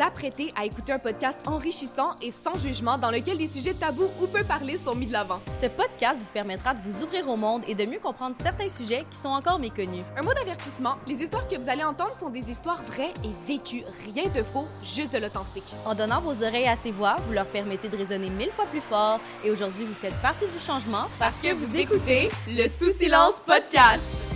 vous apprêtez à écouter un podcast enrichissant et sans jugement dans lequel des sujets tabous ou peu parler sont mis de l'avant. Ce podcast vous permettra de vous ouvrir au monde et de mieux comprendre certains sujets qui sont encore méconnus. Un mot d'avertissement, les histoires que vous allez entendre sont des histoires vraies et vécues, rien de faux, juste de l'authentique. En donnant vos oreilles à ces voix, vous leur permettez de résonner mille fois plus fort et aujourd'hui vous faites partie du changement parce que vous écoutez le Sous Silence Podcast.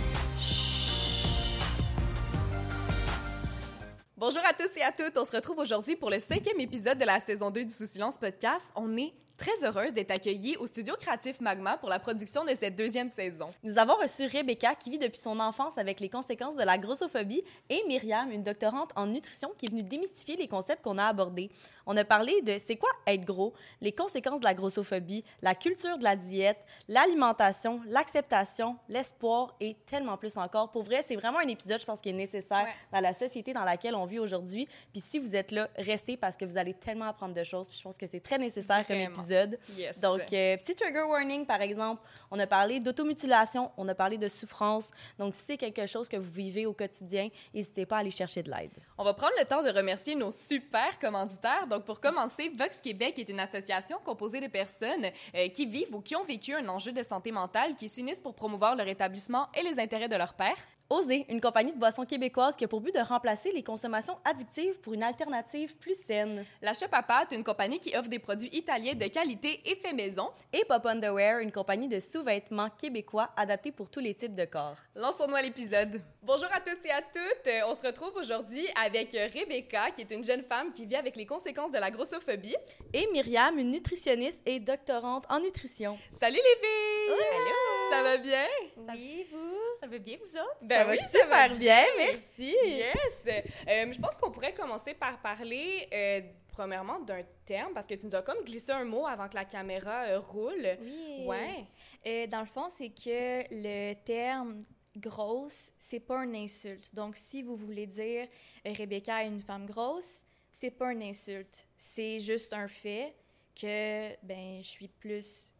Bonjour à tous et à toutes. On se retrouve aujourd'hui pour le cinquième épisode de la saison 2 du Sous Silence Podcast. On est très heureuse d'être accueillie au studio créatif Magma pour la production de cette deuxième saison. Nous avons reçu Rebecca qui vit depuis son enfance avec les conséquences de la grossophobie et Myriam, une doctorante en nutrition qui est venue démystifier les concepts qu'on a abordés. On a parlé de c'est quoi être gros, les conséquences de la grossophobie, la culture de la diète, l'alimentation, l'acceptation, l'espoir et tellement plus encore. Pour vrai, c'est vraiment un épisode, je pense, qui est nécessaire dans la société dans laquelle on vit aujourd'hui. Puis si vous êtes là, restez parce que vous allez tellement apprendre de choses. Puis je pense que c'est très nécessaire comme épisode. Donc, euh, petit trigger warning, par exemple, on a parlé d'automutilation, on a parlé de souffrance. Donc, si c'est quelque chose que vous vivez au quotidien, n'hésitez pas à aller chercher de l'aide. On va prendre le temps de remercier nos super commanditaires. Donc, pour commencer, Vox Québec est une association composée de personnes euh, qui vivent ou qui ont vécu un enjeu de santé mentale, qui s'unissent pour promouvoir leur établissement et les intérêts de leur père. Oser, une compagnie de boissons québécoise qui a pour but de remplacer les consommations addictives pour une alternative plus saine. La Shop à une compagnie qui offre des produits italiens de qualité et fait maison. Et Pop Underwear, une compagnie de sous-vêtements québécois adaptés pour tous les types de corps. Lançons-nous à l'épisode. Bonjour à tous et à toutes. On se retrouve aujourd'hui avec Rebecca, qui est une jeune femme qui vit avec les conséquences de la grossophobie. Et Myriam, une nutritionniste et doctorante en nutrition. Salut les filles! Allô! Ça va bien? Oui, vous? Ça va bien, vous autres? Ben ça oui, va super bien, merci. Yes. Euh, je pense qu'on pourrait commencer par parler euh, premièrement d'un terme parce que tu nous as comme glissé un mot avant que la caméra euh, roule. Oui. Ouais. dans le fond, c'est que le terme grosse, c'est pas une insulte. Donc, si vous voulez dire Rebecca est une femme grosse, c'est pas une insulte. C'est juste un fait que ben je suis plus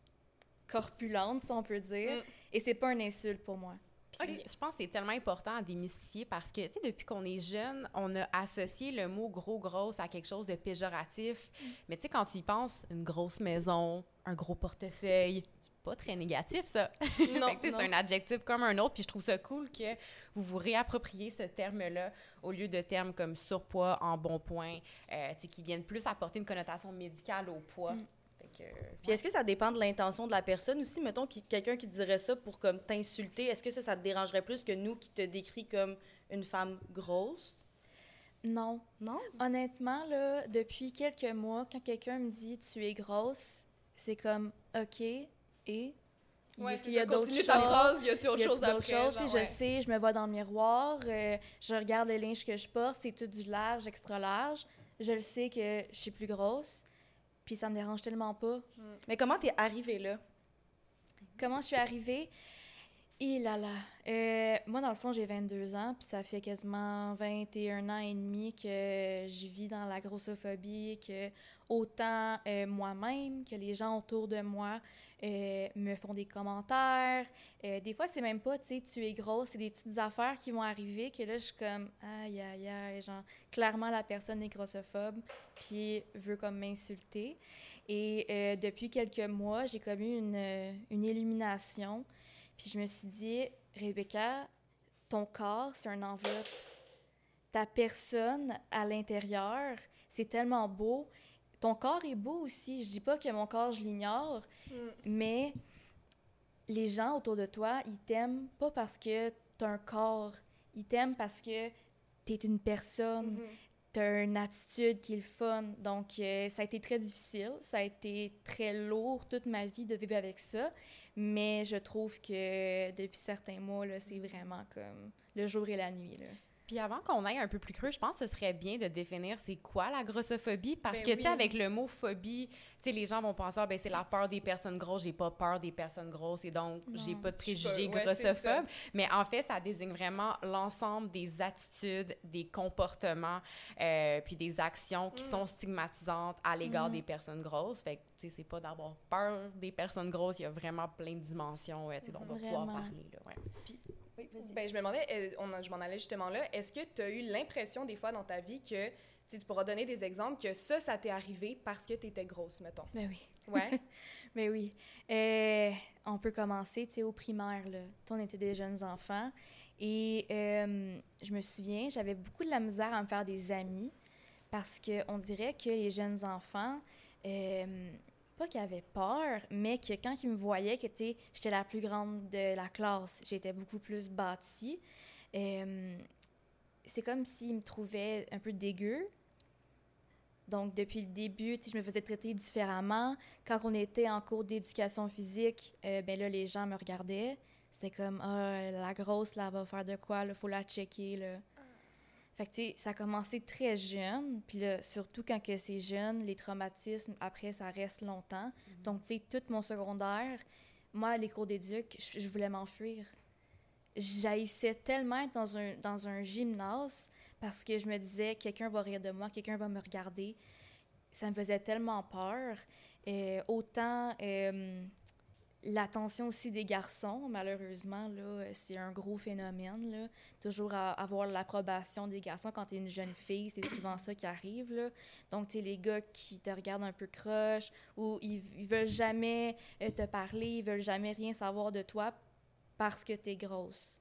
corpulente, si on peut dire, mm. et c'est pas une insulte pour moi. Je pense que c'est tellement important à démystifier parce que, tu sais, depuis qu'on est jeune, on a associé le mot gros, grosse à quelque chose de péjoratif. Mm. Mais tu sais, quand tu y penses, une grosse maison, un gros portefeuille, pas très négatif, ça. Non, c'est un adjectif comme un autre. Puis je trouve ça cool que vous vous réappropriez ce terme-là au lieu de termes comme surpoids, en bon point, euh, qui viennent plus apporter une connotation médicale au poids. Mm. Puis est-ce que ça dépend de l'intention de la personne aussi? Mettons quelqu'un qui dirait ça pour comme t'insulter, est-ce que ça, ça te dérangerait plus que nous qui te décrit comme une femme grosse? Non. Non? Honnêtement, là, depuis quelques mois, quand quelqu'un me dit tu es grosse, c'est comme OK et. Ouais, il y a d'autres choses. ta phrase, y a-tu autre chose après? Choses, Je sais, je me vois dans le miroir, euh, je regarde le linge que je porte, c'est tout du large, extra large. Je le sais que je suis plus grosse. Puis ça me dérange tellement pas. Mm. Mais comment t'es arrivée là? Comment je suis arrivée? Et là là. Euh, moi, dans le fond, j'ai 22 ans, puis ça fait quasiment 21 ans et demi que je vis dans la grossophobie, que autant euh, moi-même que les gens autour de moi euh, me font des commentaires. des fois, c'est même pas, tu sais, tu es grosse, c'est des petites affaires qui vont arriver que là, je suis comme, aïe, aïe, aïe, genre, clairement, la personne est grossophobe, puis veut comme m'insulter. Et depuis quelques mois, j'ai commis une, une illumination puis je me suis dit, Rebecca, ton corps, c'est un enveloppe. Ta personne à l'intérieur, c'est tellement beau. Ton corps est beau aussi. Je dis pas que mon corps, je l'ignore, mm. mais les gens autour de toi, ils t'aiment pas parce que tu as un corps. Ils t'aiment parce que tu es une personne. Mm-hmm. Tu as une attitude qui est le fun. Donc, euh, ça a été très difficile. Ça a été très lourd toute ma vie de vivre avec ça. Mais je trouve que depuis certains mois, c'est vraiment comme le jour et la nuit. Là. Puis avant qu'on aille un peu plus creux, je pense que ce serait bien de définir c'est quoi la grossophobie parce ben que tu sais avec le mot phobie, tu sais les gens vont penser ah, ben c'est la peur des personnes grosses, j'ai pas peur des personnes grosses et donc j'ai pas de préjugés grossophobes, mais en fait ça désigne vraiment l'ensemble des attitudes, des comportements euh, puis des actions qui mm. sont stigmatisantes à l'égard mm. des personnes grosses. Fait que tu sais c'est pas d'avoir peur des personnes grosses, il y a vraiment plein de dimensions tu sais dont on va pouvoir parler là, ouais. Ben, je me demandais, on, je m'en allais justement là, est-ce que tu as eu l'impression des fois dans ta vie que tu pourras donner des exemples que ça, ça t'est arrivé parce que tu étais grosse, mettons? Ben oui. Ouais. ben oui. Euh, on peut commencer, tu sais, au primaire, là. on était des jeunes enfants. Et euh, je me souviens, j'avais beaucoup de la misère à me faire des amis parce qu'on dirait que les jeunes enfants, euh, pas qu'ils avaient peur, mais que quand ils me voyaient que j'étais la plus grande de la classe, j'étais beaucoup plus bâtie, euh, c'est comme s'ils me trouvaient un peu dégueu. Donc, depuis le début, je me faisais traiter différemment. Quand on était en cours d'éducation physique, euh, ben là, les gens me regardaient. C'était comme, ah, la grosse, là, va faire de quoi, il faut la checker. Fait que, ça a commencé très jeune, puis là, surtout quand que c'est jeune, les traumatismes, après, ça reste longtemps. Mhm. Donc, tu sais, tout mon secondaire, moi, les cours d'éduc, je, voulais m'enfuir. J'haïssais tellement être dans un, dans un gymnase parce que je me disais, quelqu'un va rire de moi, quelqu'un va me regarder. Ça me faisait tellement peur. et euh, autant... Euh, L'attention aussi des garçons, malheureusement, là, c'est un gros phénomène. Là. Toujours avoir l'approbation des garçons quand tu es une jeune fille, c'est souvent ça qui arrive. Là. Donc, tu les gars qui te regardent un peu croche ou ils, ils veulent jamais euh, te parler, ils veulent jamais rien savoir de toi parce que tu es grosse.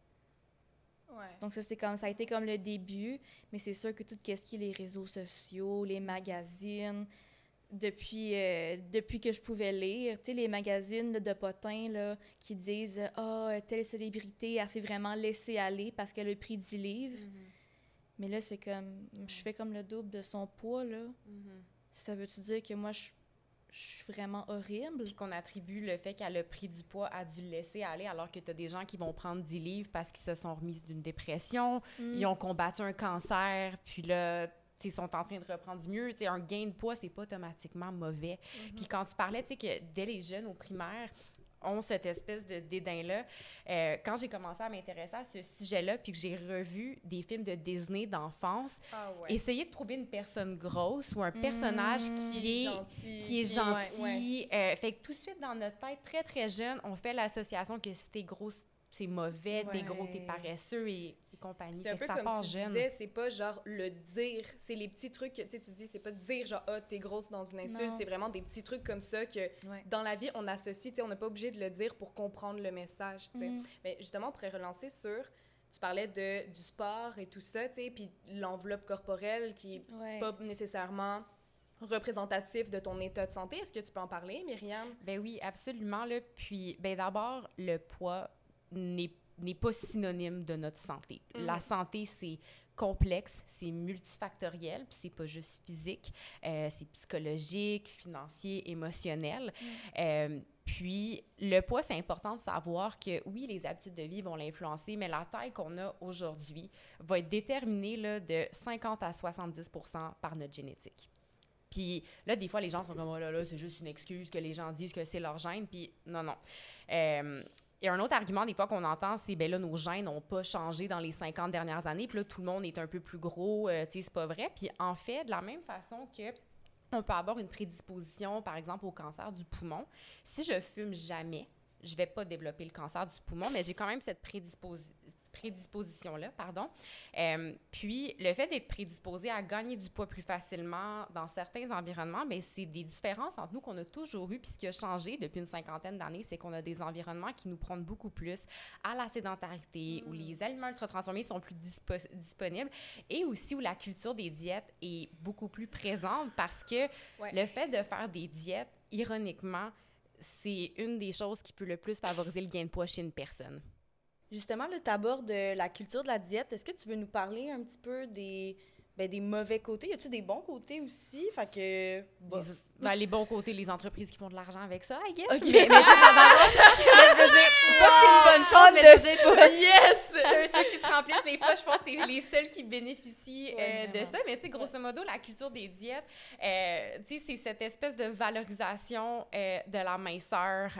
Ouais. Donc ça c'est comme ça a été comme le début, mais c'est sûr que tout ce qui est les réseaux sociaux, les magazines, depuis, euh, depuis que je pouvais lire. Tu sais, les magazines de potins là, qui disent « Ah, oh, telle célébrité, elle s'est vraiment laissée aller parce qu'elle a pris du livre. Mm-hmm. Mais là, c'est comme... Je fais comme le double de son poids, là. Mm-hmm. Ça veut-tu dire que moi, je, suis vraiment horrible? Puis qu'on attribue le fait qu'elle a pris du poids à dû laisser aller alors que tu as des gens qui vont prendre 10 livres parce qu'ils se sont remis d'une dépression, mm. ils ont combattu un cancer, puis là ils sont en train de reprendre du mieux. un gain de poids, c'est pas automatiquement mauvais. Mm-hmm. Puis quand tu parlais, tu sais, que dès les jeunes au primaire, ont cette espèce de dédain-là. Euh, quand j'ai commencé à m'intéresser à ce sujet-là, puis que j'ai revu des films de Disney d'enfance, ah essayer de trouver une personne grosse ou un personnage mm-hmm. qui, est, gentil, qui est gentil. Euh, fait que tout de suite, dans notre tête, très, très jeune, on fait l'association que si t'es gros, c'est mauvais, t'es gros, t'es paresseux et c'est un peu comme tu disais, c'est pas genre le dire, c'est les petits trucs que tu dis, c'est pas dire genre ah t'es grosse dans une insulte, c'est vraiment des petits trucs comme ça que dans la vie on associe, tu sais, on n'est pas obligé de le dire pour comprendre le message, tu sais. Mm. Mais justement on pourrait relancer sur tu parlais de du sport et tout ça, tu sais, puis l'enveloppe corporelle qui est pas nécessairement représentatif de ton état de santé. Est-ce que tu peux en parler, Myriam? Ben oui, absolument. Là. Puis, ben d'abord, le poids n'est pas synonyme de notre santé. Mm. La santé, c'est complexe, c'est multifactoriel, puis c'est pas juste physique, euh, c'est psychologique, financier, émotionnel. Mm. Euh, puis, le poids, c'est important de savoir que oui, les habitudes de vie vont l'influencer, mais la taille qu'on a aujourd'hui va être déterminée là, de 50 à 70% par notre génétique. Puis là, des fois, les gens sont comme, oh là là, c'est juste une excuse que les gens disent que c'est leur gène. Puis non, non. Euh, et un autre argument, des fois, qu'on entend, c'est ben là, nos gènes n'ont pas changé dans les 50 dernières années, puis là, tout le monde est un peu plus gros, euh, tu sais, c'est pas vrai. Puis en fait, de la même façon que on peut avoir une prédisposition, par exemple, au cancer du poumon, si je fume jamais, je vais pas développer le cancer du poumon, mais j'ai quand même cette prédisposition prédisposition-là, pardon. Euh, puis, le fait d'être prédisposé à gagner du poids plus facilement dans certains environnements, bien, c'est des différences entre nous qu'on a toujours eues. Puis, ce qui a changé depuis une cinquantaine d'années, c'est qu'on a des environnements qui nous prennent beaucoup plus à la sédentarité, où mm. les aliments ultra transformés sont plus disponibles et aussi où la culture des diètes est beaucoup plus présente parce que le fait de faire des diètes, ironiquement, c'est une des choses qui peut le plus favoriser le gain de poids chez une personne. Justement, tu abordes la culture de la diète. Est-ce que tu veux nous parler un petit peu des, ben, des mauvais côtés? Y a-tu des bons côtés aussi? Fait que. Ben, les bons côtés, les entreprises qui font de l'argent avec ça, I guess. OK. Mais, mais, je veux dire, pas que c'est une bonne chose, mais je yes! ceux, qui se remplissent les poches, je pense que c'est les seuls qui bénéficient euh, de ça. Mais tu sais, grosso modo, la culture des diètes, euh, tu sais, c'est cette espèce de valorisation euh, de la minceur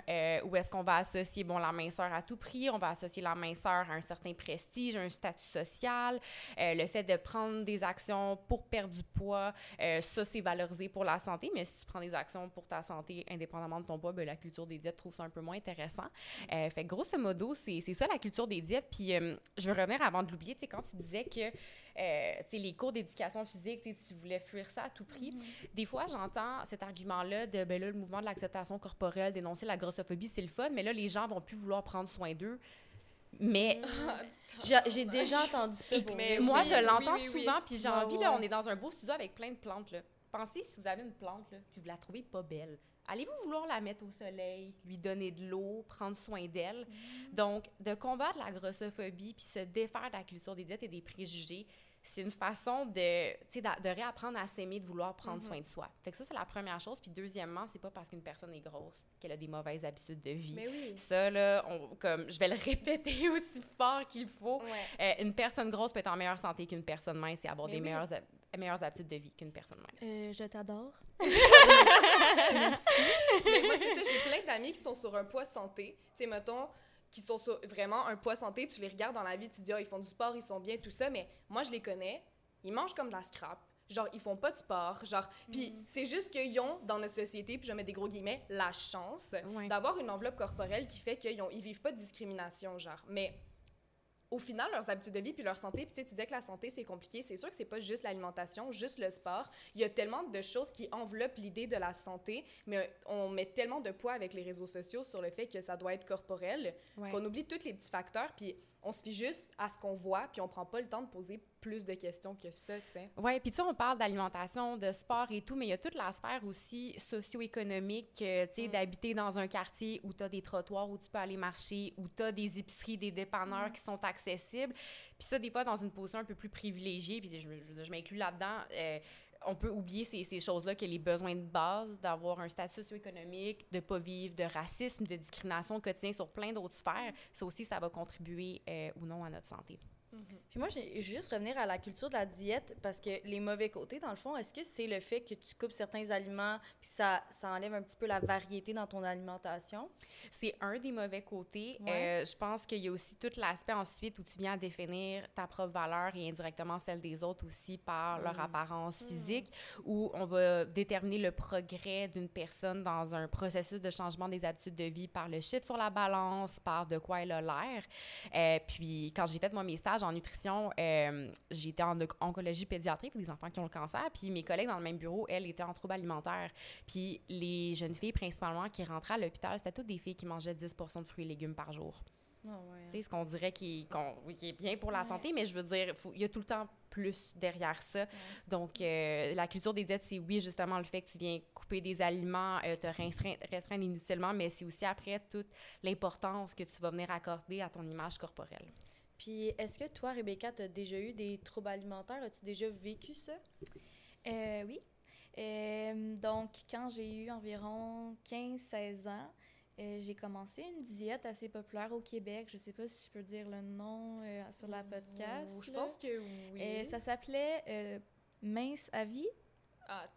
où est-ce qu'on va associer, bon, la minceur à tout prix, on va associer la minceur à un certain prestige, un statut social, le fait de prendre des actions pour perdre du poids, ça, c'est valorisé pour la santé. Mais si tu prends des actions pour ta santé indépendamment de ton poids, ben, la culture des diètes trouve ça un peu moins intéressant. Euh, fait grosso modo, c'est ça la culture des diètes. Puis euh, je veux revenir avant de l'oublier, tu quand tu disais que euh, les cours d'éducation physique, tu voulais fuir ça à tout prix. Mm-hmm. Des fois, j'entends cet argument-là de, ben là, le mouvement de l'acceptation corporelle, dénoncer la grossophobie, c'est le fun, mais là, les gens vont plus vouloir prendre soin d'eux. Mais j'ai déjà entendu ça. Moi, je l'entends souvent, puis j'ai envie, là, on est dans un beau studio avec plein de plantes, là. Pensez si vous avez une plante, là, puis vous la trouvez pas belle. Allez-vous vouloir la mettre au soleil, lui donner de l'eau, prendre soin d'elle? Mm. Donc, de combattre la grossophobie puis se défaire de la culture des diètes et des préjugés, c'est une façon de, de réapprendre à s'aimer, de vouloir prendre mm-hmm. soin de soi. Fait que ça, c'est la première chose. Puis deuxièmement, c'est pas parce qu'une personne est grosse qu'elle a des mauvaises habitudes de vie. Mais oui. Ça, là, comme, je vais le répéter aussi fort qu'il faut. Euh, une personne grosse peut être en meilleure santé qu'une personne mince et avoir des meilleures, meilleures habitudes de vie qu'une personne mince. Euh, je t'adore. Merci. Mais moi, c'est ça, j'ai plein d'amis qui sont sur un poids santé. Tu sais, mettons, qui sont vraiment un poids santé, tu les regardes dans la vie, tu dis, ah, ils font du sport, ils sont bien, tout ça, mais moi, je les connais, ils mangent comme de la scrap. Genre, ils font pas de sport. Genre, puis mm. c'est juste qu'ils ont, dans notre société, puis je mets des gros guillemets, la chance d'avoir une enveloppe corporelle qui fait qu'ils ils vivent pas de discrimination, genre. Mais au final, leurs habitudes de vie puis leur santé, puis tu, sais, tu disais que la santé, c'est compliqué. C'est sûr que c'est pas juste l'alimentation, juste le sport. Il y a tellement de choses qui enveloppent l'idée de la santé, mais on met tellement de poids avec les réseaux sociaux sur le fait que ça doit être corporel qu'on oublie tous les petits facteurs. Puis on se fie juste à ce qu'on voit, puis on prend pas le temps de poser plus de questions que ça, tu sais. Oui, puis tu sais, on parle d'alimentation, de sport et tout, mais il y a toute la sphère aussi socio-économique, euh, tu sais, mm. d'habiter dans un quartier où tu as des trottoirs où tu peux aller marcher, où tu as des épiceries, des dépanneurs mm. qui sont accessibles. Puis ça, des fois, dans une position un peu plus privilégiée, puis je, je, je m'inclus là-dedans, euh, on peut oublier ces, ces choses-là, que les besoins de base, d'avoir un statut socio-économique, de ne pas vivre de racisme, de discrimination quotidien sur plein d'autres sphères, ça aussi, ça va contribuer euh, ou non à notre santé. Mhm. Puis moi, j'ai juste revenir à la culture de la diète parce que les mauvais côtés, dans le fond, est-ce que c'est le fait que tu coupes certains aliments puis ça, ça enlève un petit peu la variété dans ton alimentation? C'est un des mauvais côtés. Euh, je pense qu'il y a aussi tout l'aspect ensuite où tu viens définir ta propre valeur et indirectement celle des autres aussi par leur mm. apparence mm. physique, où on va déterminer le progrès d'une personne dans un processus de changement des habitudes de vie par le chiffre sur la balance, par de quoi elle a l'air. Euh, puis quand j'ai fait moi mes stages en nutrition, euh, j'étais en oncologie pédiatrique pour des enfants qui ont le cancer. Puis mes collègues dans le même bureau, elles étaient en troubles alimentaires. Puis les jeunes filles, principalement, qui rentraient à l'hôpital, c'était toutes des filles qui mangeaient 10% de fruits et légumes par jour. Oh, ouais. ce qu'on dirait qui, est bien pour la santé, mais je veux dire, il y a tout le temps plus derrière ça. Donc, euh, la culture des diètes, c'est oui, justement, le fait que tu viens couper des aliments, euh, te restreindre, restreindre inutilement, mais c'est aussi après toute l'importance que tu vas venir accorder à ton image corporelle. Puis, est-ce que toi, Rebecca, tu as déjà eu des troubles alimentaires? As-tu déjà vécu ça? Euh, oui. Euh, donc, quand j'ai eu environ 15-16 ans, euh, j'ai commencé une diète assez populaire au Québec. Je ne sais pas si je peux dire le nom sur la podcast. je pense que oui. ça s'appelait Mince à vie. Ah,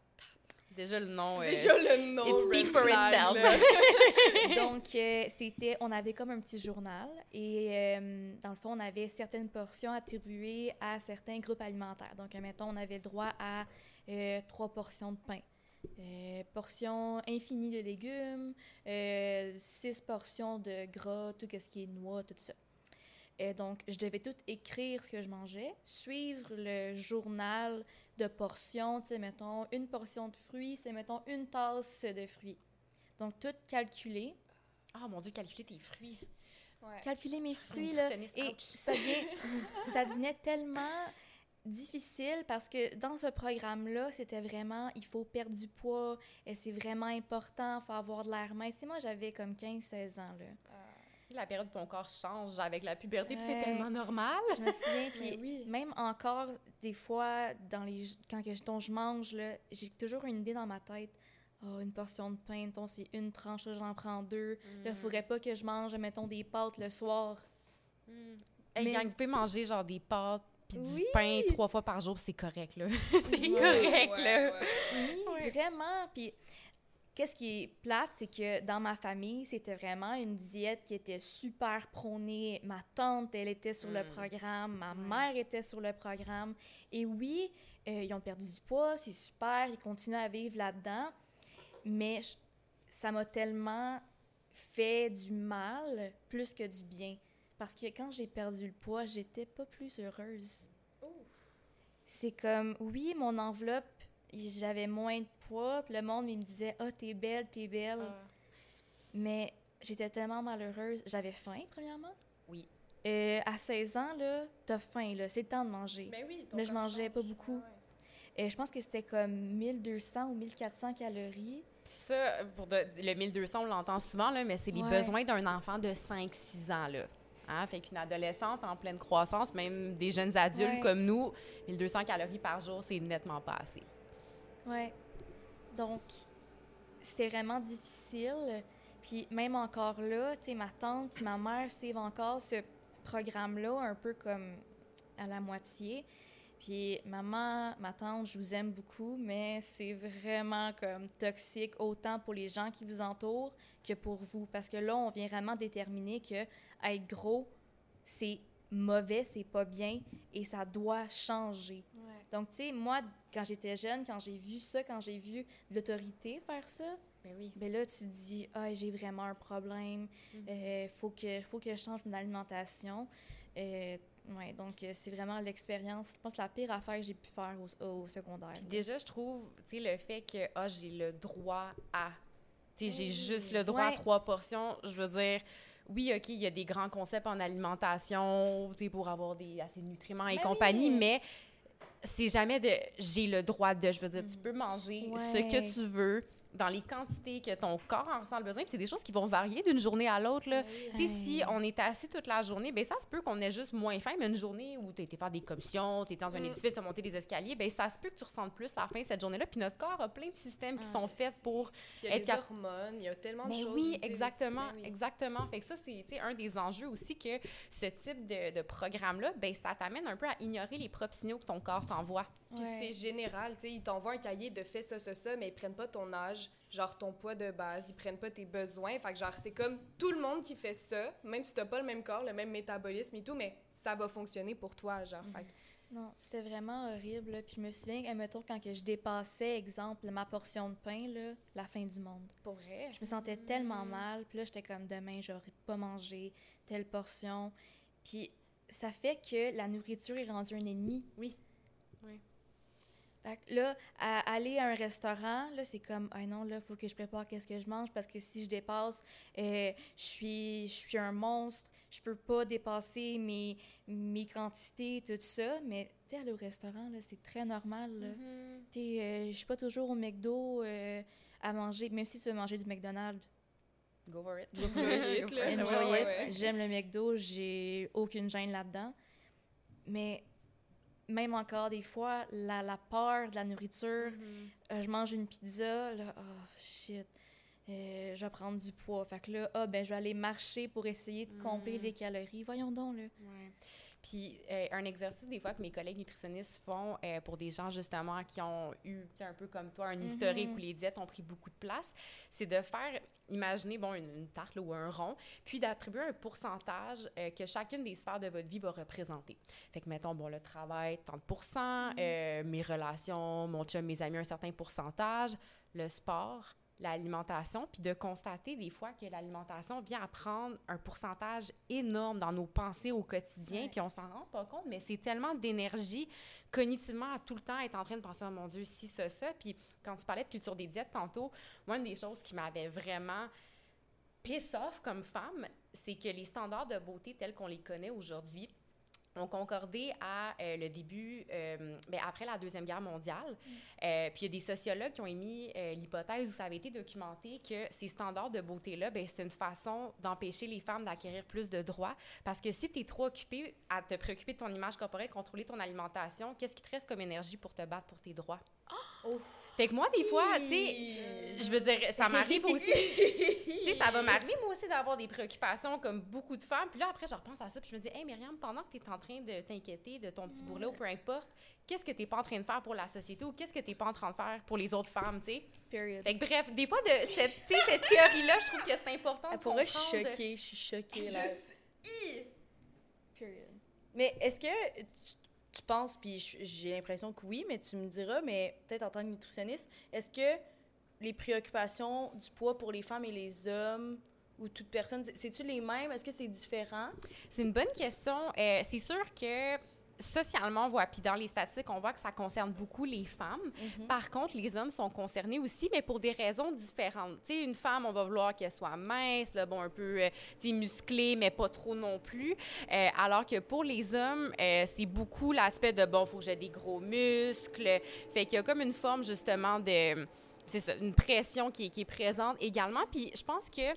Déjà le nom. Déjà le nom. It speaks for itself. Donc, euh, c'était, on avait comme un petit journal et euh, dans le fond, on avait certaines portions attribuées à certains groupes alimentaires. Donc, mettons, on avait droit à euh, trois portions de pain. portions infinies de légumes, six portions de gras, tout ce qui est noix, tout ça. Et donc, je devais tout écrire ce que je mangeais, suivre le journal de portions. Tu sais, mettons, une portion de fruits, c'est, mettons, une tasse de fruits. Donc, tout calculer. Ah, oh, mon Dieu, calculer tes fruits. Calculer mes fruits, là. Et ça, ça devenait tellement difficile parce que dans ce programme-là, c'était vraiment, il faut perdre du poids, et c'est vraiment important, il faut avoir de l'air mince. moi, j'avais comme 15-16 ans, là. La période de ton corps change avec la puberté, puis c'est tellement normal. Je me souviens, puis même encore, des fois, dans les, quand que, je mange, j'ai toujours une idée dans ma tête. Oh, une portion de pain, mettons, c'est une tranche, j'en prends deux. Là, il ne mm. faudrait pas que je mange, mettons, des pâtes le soir. Mm. Mais... Quand vous pouvez manger, genre, des pâtes puis du pain trois fois par jour, c'est correct, là. c'est correct, là. Oui, vraiment. Puis Qu'est-ce qui est plate, c'est que dans ma famille, c'était vraiment une diète qui était super prônée. Ma tante, elle était sur le hmm. programme, ma mère était sur le programme. Et oui, euh, ils ont perdu du poids, c'est super, ils continuent à vivre là-dedans. Mais je- ça m'a tellement fait du mal plus que du bien. Parce que quand j'ai perdu le poids, j'étais pas plus heureuse. C'est comme, oui, mon enveloppe, j'avais moins de poids, puis le monde il me disait « Ah, t'es belle, t'es belle Ah. Mais j'étais tellement malheureuse. J'avais faim, premièrement. Oui. Euh, à 16 ans, là, t'as faim, là. C'est le temps de manger. Ben oui, Mais je mangeais pas beaucoup. Ouais. Euh, je pense que c'était comme 1200 ou 1400 calories. Ça, pour de- le 1200, on l'entend souvent, là, mais c'est les Ouais. besoins d'un enfant de 5-6 ans. Là. Hein? Fait qu'une adolescente en pleine croissance, même des jeunes adultes Ouais. comme nous, 1200 calories par jour, c'est nettement pas assez. Ouais. Donc, c'était vraiment difficile. Puis même encore là, tu sais, ma tante, ma mère suivent encore ce programme-là, un peu comme à la moitié. Puis maman, ma tante, je vous aime beaucoup, mais c'est vraiment comme toxique autant pour les gens qui vous entourent que pour vous. Parce que là, on vient vraiment déterminer que être gros, c'est mauvais, c'est pas bien et ça doit changer. Donc, tu sais, moi, quand j'étais jeune, quand j'ai vu ça, quand j'ai vu l'autorité faire ça, Ben oui. ben là, tu te dis, ah, j'ai vraiment un problème, euh, faut, que, faut que je change mon alimentation. Euh, ouais, donc, euh, c'est vraiment l'expérience, je pense, la pire affaire que j'ai pu faire au, au secondaire. Puis déjà, je trouve, tu sais, le fait que ah, j'ai le droit à. Tu sais, j'ai juste le droit à trois portions. Je veux dire, oui, OK, il y a des grands concepts en alimentation, tu sais, pour avoir des, assez de nutriments et Ben compagnie, oui. mais c'est jamais de j'ai le droit de. Je veux dire, tu peux manger ce que tu veux dans les quantités que ton corps en ressent le besoin. Puis c'est des choses qui vont varier d'une journée à l'autre. là. Tu sais, si on est assis toute la journée, ben ça se peut qu'on ait juste moins faim, mais une journée où tu as été faire des commissions, tu es dans un Mm. édifice, tu as monté des escaliers, ben ça se peut que tu ressentes plus la faim cette journée-là. Puis notre corps a plein de systèmes qui Ah, sont faits sais. pour Puis il y a être les cap- hormones, il y a tellement de mais choses. oui, exactement, Ben oui. exactement. Fait que ça, c'est tu sais, un des enjeux aussi que ce type de, de programme-là, ben ça t'amène un peu à ignorer les propres signaux que ton corps t'envoie. Puis Ouais. c'est général, tu sais, ils t'envoient un cahier de fais ça, ça, ça, mais ils prennent pas ton âge, genre ton poids de base, ils prennent pas tes besoins. Fait que genre, c'est comme tout le monde qui fait ça, même si t'as pas le même corps, le même métabolisme et tout, mais ça va fonctionner pour toi, genre. Fait que- Non, c'était vraiment horrible. là. Puis je me souviens, mettons, quand que je dépassais, exemple, ma portion de pain, là, la fin du monde. pour vrai? Je me sentais tellement mal. Puis là, j'étais comme demain, j'aurais pas mangé telle portion. Puis ça fait que la nourriture est rendue un ennemi. Oui. Fait que là, à aller à un restaurant, là, c'est comme, ah non, là, faut que je prépare qu'est-ce que je mange parce que si je dépasse, euh, je suis, je suis un monstre, je peux pas dépasser mes, mes quantités, tout ça. Mais, tu sais, aller au restaurant, là, c'est très normal, là. Tu sais, euh, je suis pas toujours au McDo euh, à manger, même si tu veux manger du McDonald's. Go for it. Enjoy it, Ouais, ouais, ouais. J'aime le McDo, j'ai aucune gêne là-dedans. Mais même encore des fois, la, la peur de la nourriture, euh, je mange une pizza, là, oh shit, euh, je vais prendre du poids. Fait que là, ah, ben, je vais aller marcher pour essayer de combler Mm. les calories. Voyons donc, là. Ouais. Puis euh, un exercice des fois que mes collègues nutritionnistes font euh, pour des gens justement qui ont eu un peu comme toi un historique Mhm. où les diètes ont pris beaucoup de place, c'est de faire imaginer bon une, une tarte là, ou un rond, puis d'attribuer un pourcentage euh, que chacune des sphères de votre vie va représenter. Fait que mettons bon le travail 30% euh, mes relations, mon chum, mes amis un certain pourcentage, le sport l'alimentation, puis de constater des fois que l'alimentation vient à prendre un pourcentage énorme dans nos pensées au quotidien, puis on s'en rend pas compte, mais c'est tellement d'énergie cognitivement à tout le temps être en train de penser, oh mon Dieu, si, ça, ça. Puis quand tu parlais de culture des diètes tantôt, moi, une des choses qui m'avait vraiment piss off comme femme, c'est que les standards de beauté tels qu'on les connaît aujourd'hui, ont concordé à euh, le début, euh, ben, après la Deuxième Guerre mondiale. Euh, puis il y a des sociologues qui ont émis euh, l'hypothèse où ça avait été documenté que ces standards de beauté-là, ben, c'est une façon d'empêcher les femmes d'acquérir plus de droits. Parce que si tu es trop occupée à te préoccuper de ton image corporelle, contrôler ton alimentation, qu'est-ce qui te reste comme énergie pour te battre pour tes droits? Oh. Fait que moi, des fois, tu sais, je veux dire, ça m'arrive aussi. tu sais, ça va m'arriver, moi aussi, d'avoir des préoccupations comme beaucoup de femmes. Puis là, après, je repense à ça, puis je me dis, hey, Myriam, pendant que tu es en train de t'inquiéter de ton petit bourrelet ou peu importe, qu'est-ce que tu n'es pas en train de faire pour la société ou qu'est-ce que tu n'es pas en train de faire pour les autres femmes, tu sais? Period. Fait que bref, des fois, de cette, tu sais, cette théorie-là, je trouve que c'est important Pour vrai, je suis choquée. Je suis choquée, là. Juste-! Period. Mais est-ce que tu, tu penses, puis j'ai l'impression que oui, mais tu me diras, mais peut-être en tant que nutritionniste, est-ce que les préoccupations du poids pour les femmes et les hommes ou toute personne, c'est-tu les mêmes? Est-ce que c'est différent? C'est une bonne question. Euh, c'est sûr que socialement, on voit, puis dans les statistiques, on voit que ça concerne beaucoup les femmes. Mhm. Par contre, les hommes sont concernés aussi, mais pour des raisons différentes. Tu sais, une femme, on va vouloir qu'elle soit mince, là, bon, un peu euh, musclée, mais pas trop non plus. Euh, alors que pour les hommes, euh, c'est beaucoup l'aspect de, bon, faut que j'ai des gros muscles. Fait qu'il y a comme une forme, justement, de... C'est ça, une pression qui, qui est présente également. Puis je pense que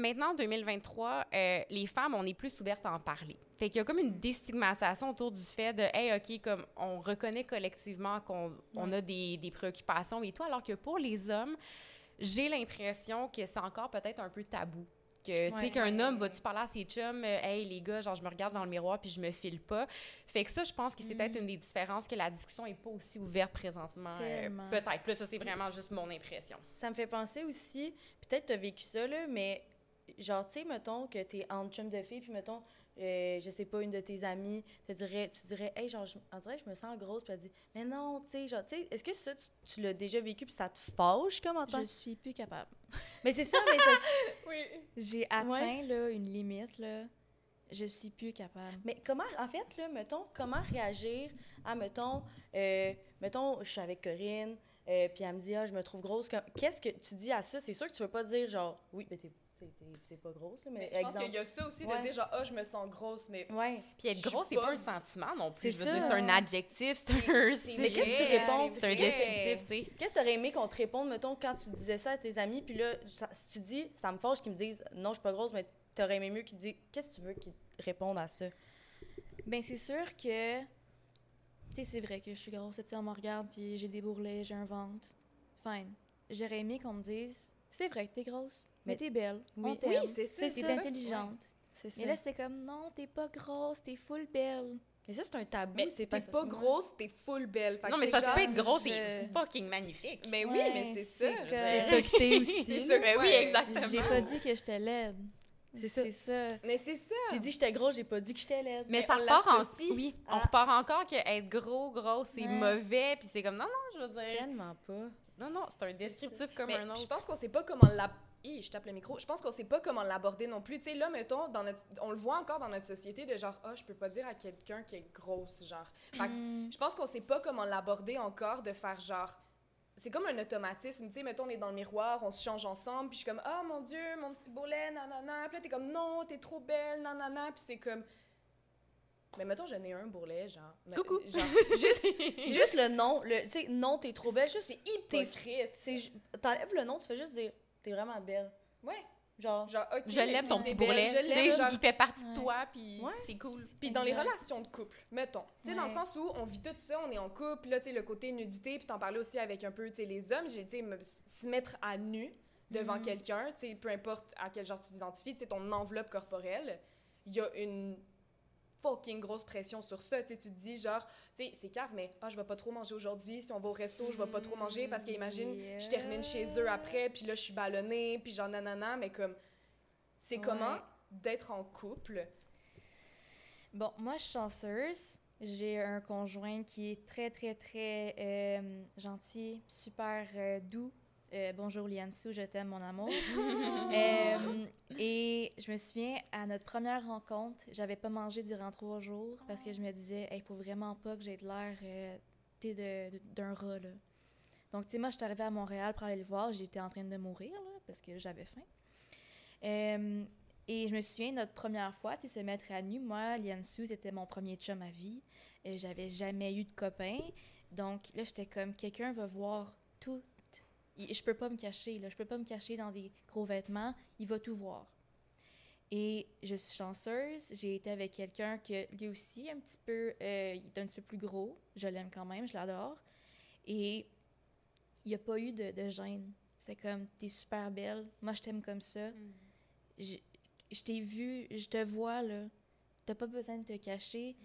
maintenant, en 2023, euh, les femmes, on est plus ouvertes à en parler. Fait qu'il y a comme une déstigmatisation autour du fait de, hey, OK, comme on reconnaît collectivement qu'on on a des, des préoccupations et tout, alors que pour les hommes, j'ai l'impression que c'est encore peut-être un peu tabou. Que, tu sais, Ouais. qu'un homme, va-tu parler à ses chums, euh, hey, les gars, genre, je me regarde dans le miroir puis je me file pas. Fait que ça, je pense que c'est peut-être une des différences, que la discussion est pas aussi ouverte présentement. euh, peut-être. Plus, ça, c'est vraiment juste mon impression. Ça me fait penser aussi, peut-être tu as vécu ça, là, mais genre, tu sais, mettons que tu es en chum de fille, puis mettons, euh, je sais pas, une de tes amies, te dirait, tu dirais, hey, genre, je, on dirait que je me sens grosse, puis elle dit, mais non, tu sais, genre, tu sais, est-ce que ça, tu, tu l'as déjà vécu, puis ça te fâche comme en tant Je suis plus capable. Mais c'est ça, mais ça- Oui. J'ai atteint Ouais. là, une limite. Là. Je suis plus capable. Mais comment, en fait, là, mettons, comment réagir à, mettons, euh, mettons, je suis avec Corinne, euh, puis elle me dit, ah, je me trouve grosse. Qu'est-ce que tu dis à ça? C'est sûr que tu veux pas dire, genre, oui, mais t'es t'es- pas grosse, là, mais, Mais je pense qu'il y a ça aussi Ouais. de dire genre, ah, je me sens grosse, mais Ouais. Puis être Je suis gros, c'est pas- pas un sentiment non plus. C'est Je veux ça. dire, c'est un adjectif, c'est un... c'est Mais qu'est-ce que tu réponds? C'est un descriptif, tu sais. Qu'est-ce que tu aurais aimé qu'on te réponde, mettons, quand tu disais ça à tes amis, puis là, ça- si tu dis, ça me fâche qu'ils me disent, non, je suis pas grosse, mais t'aurais aimé mieux qu'ils disent, qu'est-ce que tu veux qu'ils te répondent à ça? Ben, c'est sûr que. Tu sais, c'est vrai que je suis grosse. Tu sais, on me regarde, puis j'ai des bourrelets, j'ai un ventre. Fine. J'aurais aimé qu'on me dise c'est vrai que t'es grosse, mais, Mais- t'es belle. Oui. On t'aime. Oui, c'est ça. T'es ça. intelligente. C'est ça. Mais là, c'est comme non, t'es pas grosse, t'es full belle. Mais ça, c'est un tabou, Mais c'est t'es pas... pas grosse, t'es full belle. Fait Non, mais c'est parce que peux être grosse je- et fucking magnifique. Mais oui, Ouais, mais c'est ça. que- C'est ça que t'es aussi. C'est là. ça. Ben oui, exactement. J'ai pas dit que j'étais laide. C'est ça. Mais c'est ça. J'ai dit que j'étais grosse, j'ai pas dit que j'étais laide. Mais Mais ça on repart en... Oui, on repart encore que être gros, gros, c'est Ouais. mauvais, puis c'est comme, non, non, je veux dire... Tellement pas. Non, non, c'est un descriptif comme Mais un autre. je pense qu'on sait pas comment la Je tape le micro. Je pense qu'on sait pas comment l'aborder non plus. Tu sais, là, mettons, dans notre... on le voit encore dans notre société de genre, ah, je peux pas dire à quelqu'un qui est grosse, genre. Fait que Mm. je pense qu'on sait pas comment l'aborder encore, de faire genre. C'est comme un automatisme, tu sais, mettons, on est dans le miroir, on se change ensemble, puis je suis comme, ah, mon Dieu, mon petit bolet, nanana. Puis là, t'es comme, non, t'es trop belle, nanana. Puis c'est comme. Mais mettons, j'en ai un bourrelet, genre. Coucou. Genre, juste. Juste le nom, le, tu sais, non, t'es trop belle, juste, C'est hypocrite. t'enlèves le nom, tu fais juste dire, t'es vraiment belle. Ouais. Genre, Genre, ok. Je l'aime, ton t'es petit bourrelet. Je l'aime, genre, il fait partie Ouais. de toi, puis Ouais. c'est cool. Puis dans les relations de couple, mettons. Tu sais, dans le sens où on vit tout ça, on est en couple, là, tu sais, le côté nudité, puis t'en parlais aussi avec un peu, tu sais, les hommes, j'ai, tu se mettre à nu devant Mhm. quelqu'un, tu sais, peu importe à quel genre tu t'identifies, tu sais, ton enveloppe corporelle, il y a une fucking grosse pression sur ça, tu sais, tu te dis genre, tu sais, c'est cave, mais ah, je vais pas trop manger aujourd'hui, si on va au resto, je vais pas trop manger, parce qu'imagine, je termine chez eux après, puis là, je suis ballonnée, puis genre nanana, mais comme, c'est Ouais. comment d'être en couple? Bon, moi, je suis chanceuse. J'ai un conjoint qui est très, très, très euh, gentil, super euh, doux. Euh, bonjour Liansou, je t'aime, mon amour. Euh, et je me souviens, à notre première rencontre, j'avais pas mangé durant trois jours parce que je me disais, il faut vraiment pas que j'ai de l'air euh, d'un rat. Là. Donc, tu sais, moi, je suis arrivée à Montréal pour aller le voir. J'étais en train de mourir là, parce que j'avais faim. Euh, et je me souviens, notre première fois, tu se mettre à nu, moi, Liansou, c'était mon premier chum à vie. Euh, J'avais jamais eu de copain. Donc là, j'étais comme, quelqu'un va voir tout. Et je peux pas me cacher, là. Je peux pas me cacher dans des gros vêtements. Il va tout voir. Et je suis chanceuse. J'ai été avec quelqu'un que lui aussi, un petit peu, euh, il est un petit peu plus gros. Je l'aime quand même, je l'adore. Et il n'y a pas eu de, de gêne. C'était comme, t'es super belle. Moi, je t'aime comme ça je, je t'ai vu, je te vois, là. T'as pas besoin de te cacher.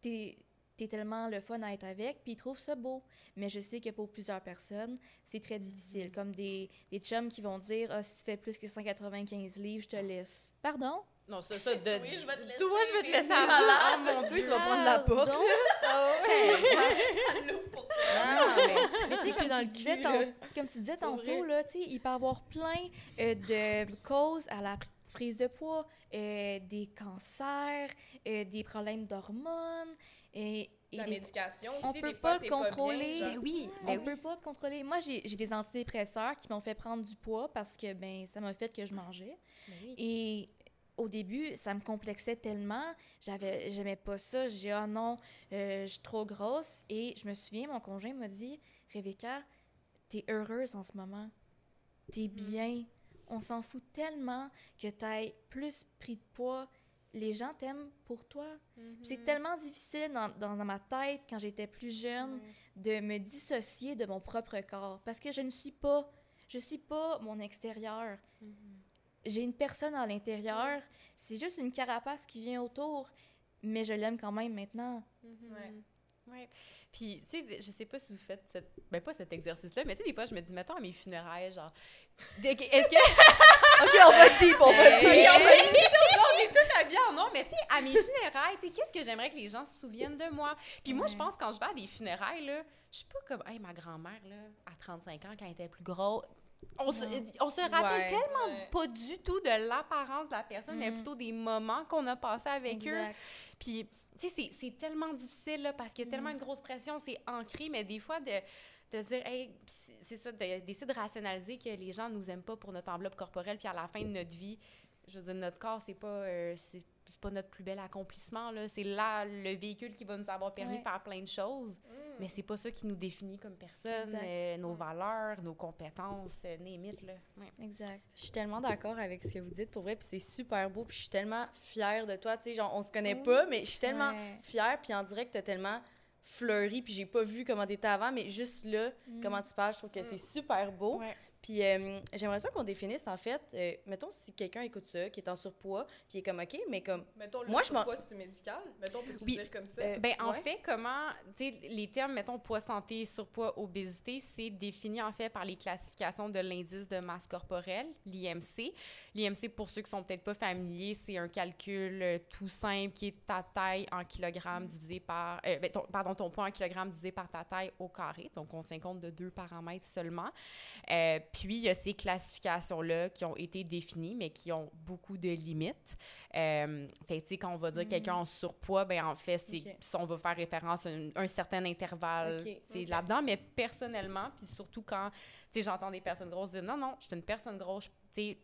T'es, t'es tellement le fun à être avec, puis ils trouvent ça beau. Mais je sais que pour plusieurs personnes, c'est très difficile. Mm. Comme des, des chums qui vont dire Ah, si tu fais plus que 195 livres, je te laisse. Pardon? Non, c'est ça. De... Oui, je vais te laisser, Toi, je vais te laisser à Oh mon Dieu. tu vas prendre la porte. Pour toi. Ah, mais- Mais tu sais, comme, tu disais comme tu disais tantôt, vrai. là, tu sais, il peut y avoir plein euh, de causes à la prise de poids, euh, des cancers, euh, des problèmes d'hormones. Et, et La médication on aussi, peut des fois, pas t'es contrôler. bien, Ben genre, oui, on ben oui. peut pas le contrôler. Moi, j'ai des antidépresseurs qui m'ont fait prendre du poids parce que ben ça m'a fait que je mangeais. Ben oui. Et au début, ça me complexait tellement. J'avais, j'aimais pas ça. J'ai dit, ah non, euh, je suis trop grosse. Et je me souviens, mon conjoint m'a dit, Rebecca, t'es heureuse en ce moment. T'es bien. On s'en fout tellement que t'aies plus pris de poids. Les gens t'aiment pour toi. Mhm. C'est tellement difficile dans, dans ma tête, quand j'étais plus jeune, de me dissocier de mon propre corps. Parce que je ne suis pas, je suis pas mon extérieur. J'ai une personne à l'intérieur. C'est juste une carapace qui vient autour. Mais je l'aime quand même maintenant. Ouais. Ouais. Puis, tu sais, je sais pas si vous faites cette... Ben, pas cet exercice-là, mais tu sais, des fois, je me dis, mettons, à mes funérailles, genre... Est-ce que... OK, on va deep, on va deep. Oui, on va on est tout habillés en noir, mais tu sais, à mes funérailles, tu sais, qu'est-ce que j'aimerais que les gens se souviennent de moi? Puis moi, je pense, quand je vais à des funérailles, là, je suis pas comme, hey, ma grand-mère, là, à 35 ans, quand elle était plus grosse, on se, Non. on se rappelle Ouais. tellement Ouais. pas du tout de l'apparence de la personne, mais Mhm. plutôt des moments qu'on a passés avec eux. Puis, tu sais, c'est- tellement difficile, là, parce qu'il y a tellement Mm. une grosse pression, c'est ancré, mais des fois, de, de se dire, hey, c'est- ça, de- d'essayer de rationaliser que les gens nous aiment pas pour notre enveloppe corporelle, puis à la fin de notre vie, je veux dire, notre corps, c'est pas, euh, c'est pas notre plus bel accomplissement, là. C'est là le véhicule qui va nous avoir permis Ouais. de faire plein de choses, Mm. mais c'est pas ça qui nous définit comme personne, euh, nos valeurs, nos compétences, euh, it, là. Ouais. Exact. Je suis tellement d'accord avec ce que vous dites, pour vrai, puis c'est super beau, puis je suis tellement fière de toi, tu sais, genre, on se connaît pas, mais je suis tellement Ouais. fière, puis en direct, t'as tellement fleuri, puis j'ai pas vu comment t'étais avant, mais juste là, Mm. comment tu parles, je trouve que Mm. c'est super beau. Ouais. Puis euh, j'aimerais ça qu'on définisse, en fait, euh, mettons, si quelqu'un écoute ça, qui est en surpoids, puis il est comme, OK, mais comme, Mettons, le Moi, je m'en- surpoids, c'est médical. Mettons, peux-tu Oui. le dire comme ça? Euh, Ben, en fait, comment, tu sais, les termes, mettons, poids santé, surpoids, obésité, c'est défini en fait par les classifications de l'indice de masse corporelle, l'IMC. L'IMC, pour ceux qui sont peut-être pas familiers, c'est un calcul euh, tout simple qui est ta taille en kilogrammes divisé par, euh, ben, ton- pardon, ton poids en kilogrammes divisé par ta taille au carré. Donc, on tient compte de deux paramètres seulement. Puis, il y a ces classifications-là qui ont été définies, mais qui ont beaucoup de limites. Euh, fait tu sais, quand on va dire Mm. quelqu'un en surpoids, ben en fait, c'est on va faire référence à un, un certain intervalle Ok, tu sais, ok. là-dedans. Mais personnellement, puis surtout quand, tu sais, j'entends des personnes grosses dire « Non, non, je suis une personne grosse. je- » Tu sais,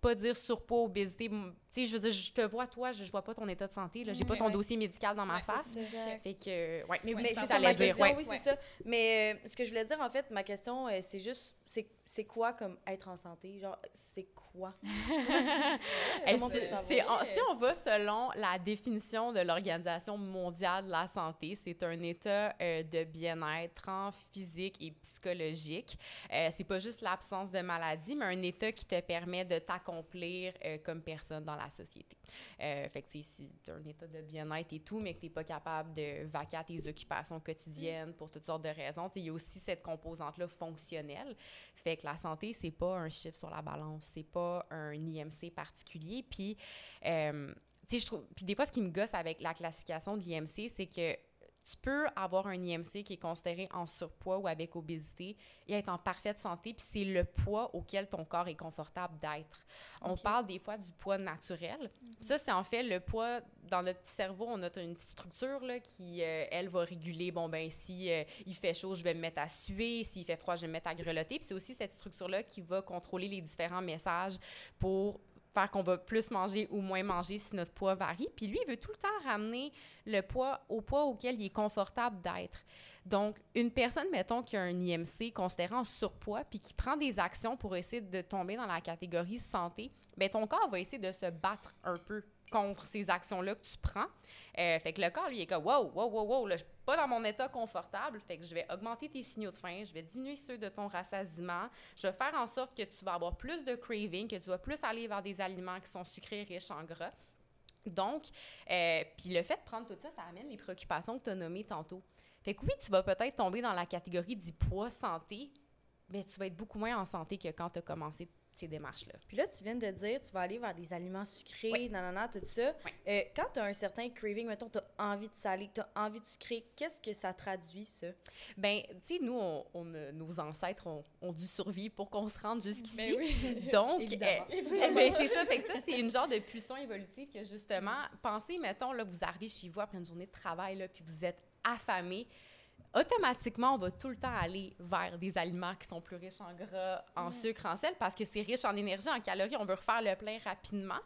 pas dire surpoids, obésité. M- Tu sais, je veux dire, je te vois, toi, je, je vois pas ton état de santé. là. J'ai pas Ouais. ton dossier médical dans ma Ouais, face. Fait que, euh, ouais, mais oui, mais ça, c'est ça dire, question, ouais. oui, c'est Ouais. ça. Mais euh, ce que je voulais dire, en fait, ma question, euh, c'est juste, c'est c'est quoi comme être en santé? Genre, c'est quoi? On en- si on va selon la définition de l'Organisation mondiale de la santé, c'est un état euh, de bien-être tant physique et psychologique. Euh, c'est pas juste l'absence de maladie, mais un état qui te permet de t'accomplir euh, comme personne dans la société. Euh, fait que si tu as un état de bien-être et tout, mais que tu n'es pas capable de vaquer à tes occupations quotidiennes pour toutes sortes de raisons, il y a aussi cette composante-là fonctionnelle. Fait que la santé, c'est pas un chiffre sur la balance, c'est pas un IMC particulier. Puis, euh, je trouve. Puis des fois, ce qui me gosse avec la classification de l'IMC, c'est que tu peux avoir un IMC qui est considéré en surpoids ou avec obésité et être en parfaite santé, puis c'est le poids auquel ton corps est confortable d'être. On parle des fois du poids naturel. Ça, c'est en fait le poids dans notre petit cerveau. On a une petite structure là, qui, euh, elle, va réguler. Bon, ben si euh, il fait chaud, je vais me mettre à suer. S'il fait froid, je vais me mettre à grelotter. Puis c'est aussi cette structure-là qui va contrôler les différents messages pour qu'on va plus manger ou moins manger si notre poids varie. Puis lui, il veut tout le temps ramener le poids au poids auquel il est confortable d'être. Donc, une personne, mettons, qui a un IMC considéré en surpoids, puis qui prend des actions pour essayer de tomber dans la catégorie santé, bien, ton corps va essayer de se battre un peu contre ces actions-là que tu prends. Euh, fait que le corps, lui, est comme, wow, wow, wow, wow, là, je suis pas dans mon état confortable, fait que je vais augmenter tes signaux de faim, je vais diminuer ceux de ton rassasiement, je vais faire en sorte que tu vas avoir plus de craving, que tu vas plus aller vers des aliments qui sont sucrés, riches en gras. Donc, euh, puis le fait de prendre tout ça, ça amène les préoccupations que tu as nommées tantôt. Fait que oui, tu vas peut-être tomber dans la catégorie du poids santé, mais tu vas être beaucoup moins en santé que quand tu as commencé ces démarches-là. Puis là, tu viens de dire, tu vas aller vers des aliments sucrés, Oui. nanana, tout ça. Oui. Euh, quand tu as un certain craving, mettons, tu as envie de salé, tu as envie de sucré, qu'est-ce que ça traduit, ça? Ben, tu sais, nous, on, nos ancêtres ont, ont dû survivre pour qu'on se rende jusqu'ici. Ben oui. Donc, Évidemment. euh, eh ben, c'est ça. Fait que ça, c'est une genre de pulsion évolutive que justement, pensez, mettons, là, vous arrivez chez vous après une journée de travail, là, puis vous êtes affamé. Automatiquement, on va tout le temps aller vers des aliments qui sont plus riches en gras, en sucre, en sel, parce que c'est riche en énergie, en calories. On veut refaire le plein rapidement.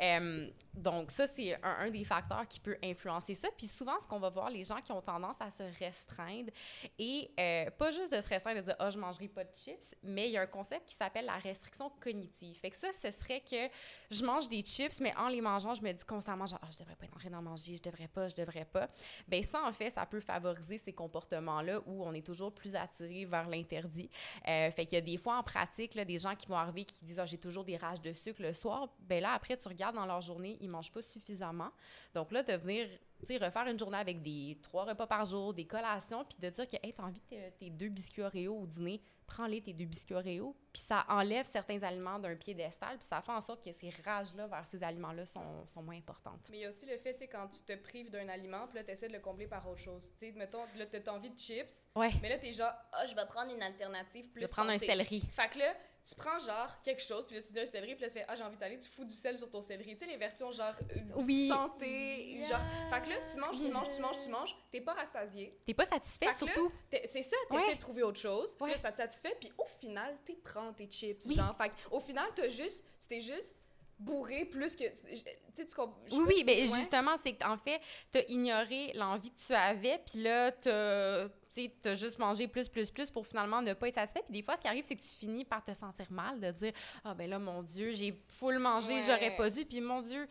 Euh, donc, ça, c'est un, un des facteurs qui peut influencer ça. Puis souvent, ce qu'on va voir, les gens qui ont tendance à se restreindre, et euh, pas juste de se restreindre, de dire « Ah, je mangerai pas de chips », mais il y a un concept qui s'appelle la restriction cognitive. Fait que ça, ce serait que je mange des chips, mais en les mangeant, je me dis constamment genre, ah, je devrais pas être en train d'en manger, je devrais pas, je devrais pas. Ben ça, en fait, ça peut favoriser ces comportements-là où on est toujours plus attiré vers l'interdit. Euh, fait qu'il y a des fois en pratique, des gens qui vont arriver qui disent, ah, j'ai toujours des rages de sucre le soir. Ben là, après, tu regardes dans leur journée, ils mangent pas suffisamment. Donc là, de venir tu sais, refaire une journée avec des trois repas par jour, des collations, puis de dire que, hey, t'as envie de tes- deux biscuits Oreo au dîner, prends-les tes deux biscuits Oreo, puis ça enlève certains aliments d'un piédestal, puis ça fait en sorte que ces rages-là vers ces aliments-là sont, sont moins importantes. Mais il y a aussi le fait, tu sais, quand tu te prives d'un aliment, puis là, tu essaies de le combler par autre chose. Tu sais, mettons, là, t'as envie de chips, Ouais. mais là, t'es genre, ah, je vais prendre une alternative plus De prendre un céleri. Fait que là, tu prends genre quelque chose, puis là, tu dis un céleri, puis là, tu fais, ah, j'ai envie de saler, tu fous du sel sur ton céleri. Tu sais, les versions genre euh, Oui. santé, genre. Fait que là, tu manges, tu manges, tu manges, tu manges, t'es pas rassasié. T'es pas satisfait, Fait que surtout. C'est ça, t'essaies Ouais. de trouver autre chose, Ouais. là, ça te satisfait, puis au final, t'es prends tes chips, Oui. genre. Fait que au final, t'as juste, tu t'es juste bourré plus que. Tu sais, tu comprends. Oui, si- mais ouais. justement, c'est qu'en fait, t'as ignoré l'envie que tu avais, puis là, t'as tu t'as juste mangé plus, plus, plus pour finalement ne pas être satisfait. Puis des fois, ce qui arrive, c'est que tu finis par te sentir mal, de dire « Ah, ben là, mon Dieu, j'ai full mangé, Ouais. j'aurais pas dû, puis mon Dieu...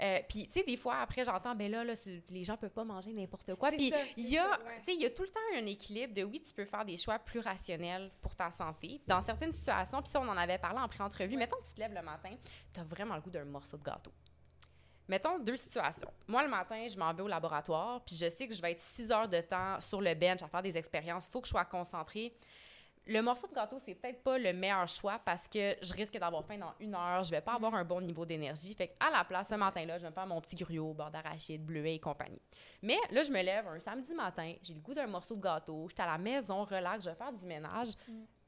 Euh, puis, tu sais, des fois, après, j'entends, ben là, là les gens peuvent pas manger n'importe quoi. Puis, il y a, ça, ouais. tu sais, il y a tout le temps un équilibre de, oui, tu peux faire des choix plus rationnels pour ta santé. Dans certaines situations, puis ça, on en avait parlé en pré-entrevue, mettons que tu te lèves le matin, tu as vraiment le goût d'un morceau de gâteau. Mettons deux situations. Moi, le matin, je m'en vais au laboratoire, puis je sais que je vais être six heures de temps sur le bench à faire des expériences. Il faut que je sois concentrée. Le morceau de gâteau, c'est peut-être pas le meilleur choix parce que je risque d'avoir faim dans une heure, je vais pas avoir un bon niveau d'énergie. Fait à la place, ce matin-là, je vais me faire mon petit gruau, beurre d'arachide, bleuet et compagnie. Mais là, je me lève un samedi matin, j'ai le goût d'un morceau de gâteau, je suis à la maison, relax, je vais faire du ménage.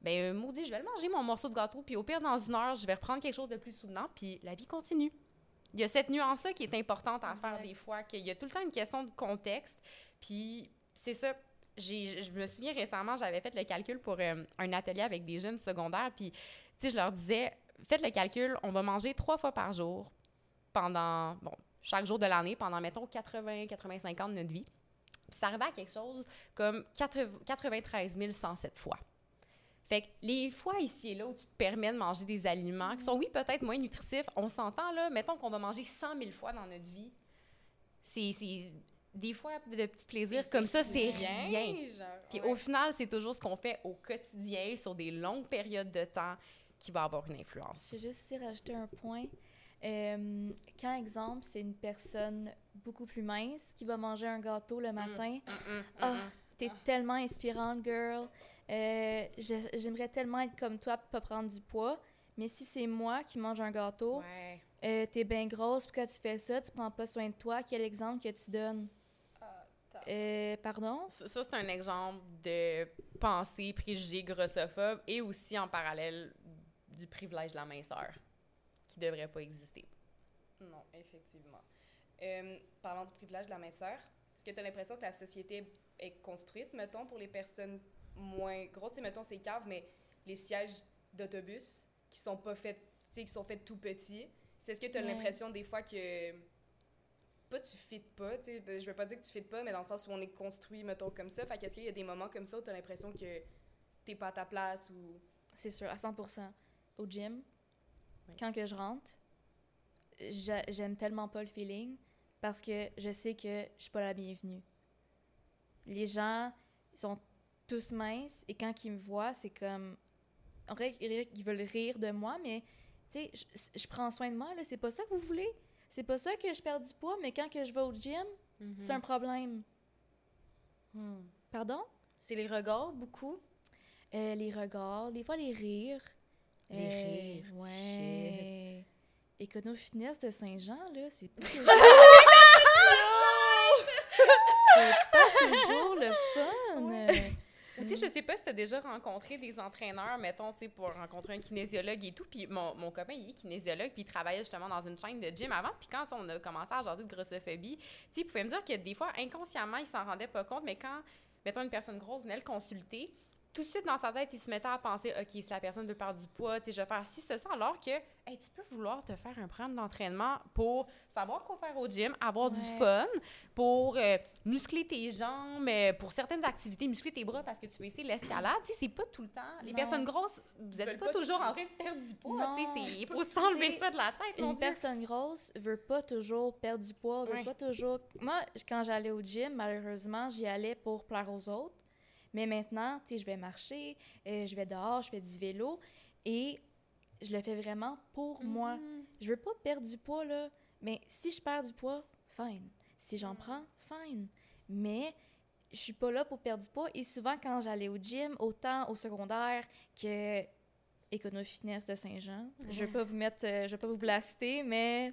Ben, euh, maudit, je vais le manger, mon morceau de gâteau, puis au pire, dans une heure, je vais reprendre quelque chose de plus souvenant, puis la vie continue. Il y a cette nuance-là qui est importante à faire des fois, qu'il y a tout le temps une question de contexte, puis c'est ça. J'ai- Je me souviens récemment, j'avais fait le calcul pour euh, un atelier avec des jeunes secondaires, puis tu sais, je leur disais, faites le calcul, on va manger trois fois par jour pendant, bon, chaque jour de l'année, pendant, mettons, 80-85 ans de notre vie. Puis ça arrivait à quelque chose comme 80 93 107 fois. Fait que les fois ici et là où tu te permets de manger des aliments qui sont, oui, peut-être moins nutritifs, on s'entend là, mettons qu'on va manger 100 000 fois dans notre vie. C'est c'est- des fois de petits plaisirs comme ça, c'est rien. genre, Puis ouais. au final, c'est toujours ce qu'on fait au quotidien sur des longues périodes de temps qui va avoir une influence. Je vais juste ici rajouter un point. Euh, quand, exemple, c'est une personne beaucoup plus mince qui va manger un gâteau le matin, ah, t'es tellement inspirante, girl. Euh, J'aimerais tellement être comme toi pour pas prendre du poids. Mais si c'est moi qui mange un gâteau, Ouais. euh, t'es bien grosse, pourquoi tu fais ça? Tu prends pas soin de toi. Quel exemple que tu donnes? Euh, pardon? Ça, ça, c'est un exemple de pensée préjugée grossophobe et aussi en parallèle du privilège de la minceur qui devrait pas exister. Non, effectivement. Euh, parlant du privilège de la minceur, est-ce que tu as l'impression que la société est construite, mettons, pour les personnes moins grosses? Tu sais, mettons, c'est cave, mais les sièges d'autobus qui sont pas faits, tu sais, qui sont faits tout petits. Est-ce que tu as Ouais. l'impression des fois que. Pas tu fites pas, tu sais, je veux pas dire que tu fites pas, mais dans le sens où on est construit, mettons, comme ça. Fait qu'est-ce qu'il y a des moments comme ça où tu as l'impression que t'es pas à ta place ou. C'est sûr, à 100 Au gym, quand que je rentre, j'a- j'aime tellement pas le feeling parce que je sais que je suis pas la bienvenue. Les gens, ils sont tous minces et quand ils me voient, c'est comme... En vrai, ils veulent rire de moi, mais tu sais, je, je prends soin de moi, là, c'est pas ça que vous voulez? c'est pas ça que je perds du poids, mais quand que je vais au gym, Mhm. c'est un problème. Hmm. Pardon? C'est les regards, beaucoup? Euh, les regards, des fois les rires. Les Euh, rires, Ouais. De Saint-Jean, là, c'est pas toujours... c'est pas toujours le fun. Ou tu sais, je sais pas si t'as déjà rencontré des entraîneurs, mettons, tu pour rencontrer un kinésiologue et tout. Puis mon, mon copain, il est kinésiologue, puis il travaillait justement dans une chaîne de gym avant. Puis quand on a commencé à jaser de grossophobie, tu sais, il pouvait me dire que des fois, inconsciemment, il s'en rendait pas compte, mais quand, mettons, une personne grosse venait le consulter, tout de suite dans sa tête, il se mettait à penser, OK, si la personne veut perdre du poids, je vais faire ci, ce, ça, alors que, hey, tu peux vouloir te faire un programme d'entraînement pour savoir quoi faire au gym, avoir du fun, pour euh, muscler tes jambes, euh, pour certaines activités, muscler tes bras parce que tu veux essayer l'escalade. Tu sais, c'est pas tout le temps. Les Non. personnes grosses, vous veulent êtes pas, pas toujours en train de perdre du poids. Il faut s'enlever ça de la tête, mon Une Dieu. personne grosse veut pas toujours perdre du poids, veut Ouais. pas toujours... Moi, quand j'allais au gym, malheureusement, j'y allais pour plaire aux autres. Mais maintenant, tu sais, je vais marcher, euh, je vais dehors, je fais du vélo et je le fais vraiment pour moi. Mhm. Je veux pas perdre du poids, là. Mais si je perds du poids, fine. Si j'en prends, fine. Mais je suis pas là pour perdre du poids. Et souvent, quand j'allais au gym, autant au secondaire que Econo Fitness de Saint-Jean, je vais pas vous mettre, euh, je vais pas vous blaster, mais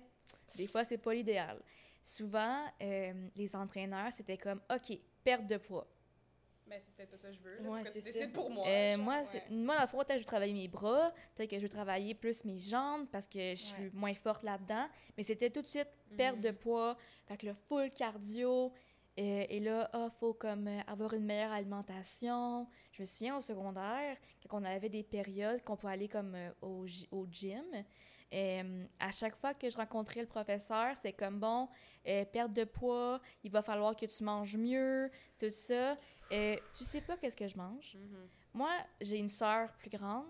des fois, c'est pas l'idéal. Souvent, euh, les entraîneurs, c'était comme, OK, perte de poids. Ben, c'est peut-être pas ça que je veux. Ouais, tu décides pour moi? Euh, genre, moi, ouais. moi, dans le fond, peut-être que je veux travailler mes bras, peut-être que je veux travailler plus mes jambes parce que je suis Ouais. moins forte là-dedans. Mais c'était tout de suite perte de poids, fait que le full cardio. euh, et là, ah, faut comme euh, avoir une meilleure alimentation. Je me souviens au secondaire, quand on avait des périodes qu'on peut aller comme euh, au, au gym. Euh, à chaque fois que je rencontrais le professeur, c'était comme bon, euh, perte de poids, il va falloir que tu manges mieux, tout ça. Euh, tu sais pas qu'est-ce que je mange. Mhm. Moi, j'ai une sœur plus grande.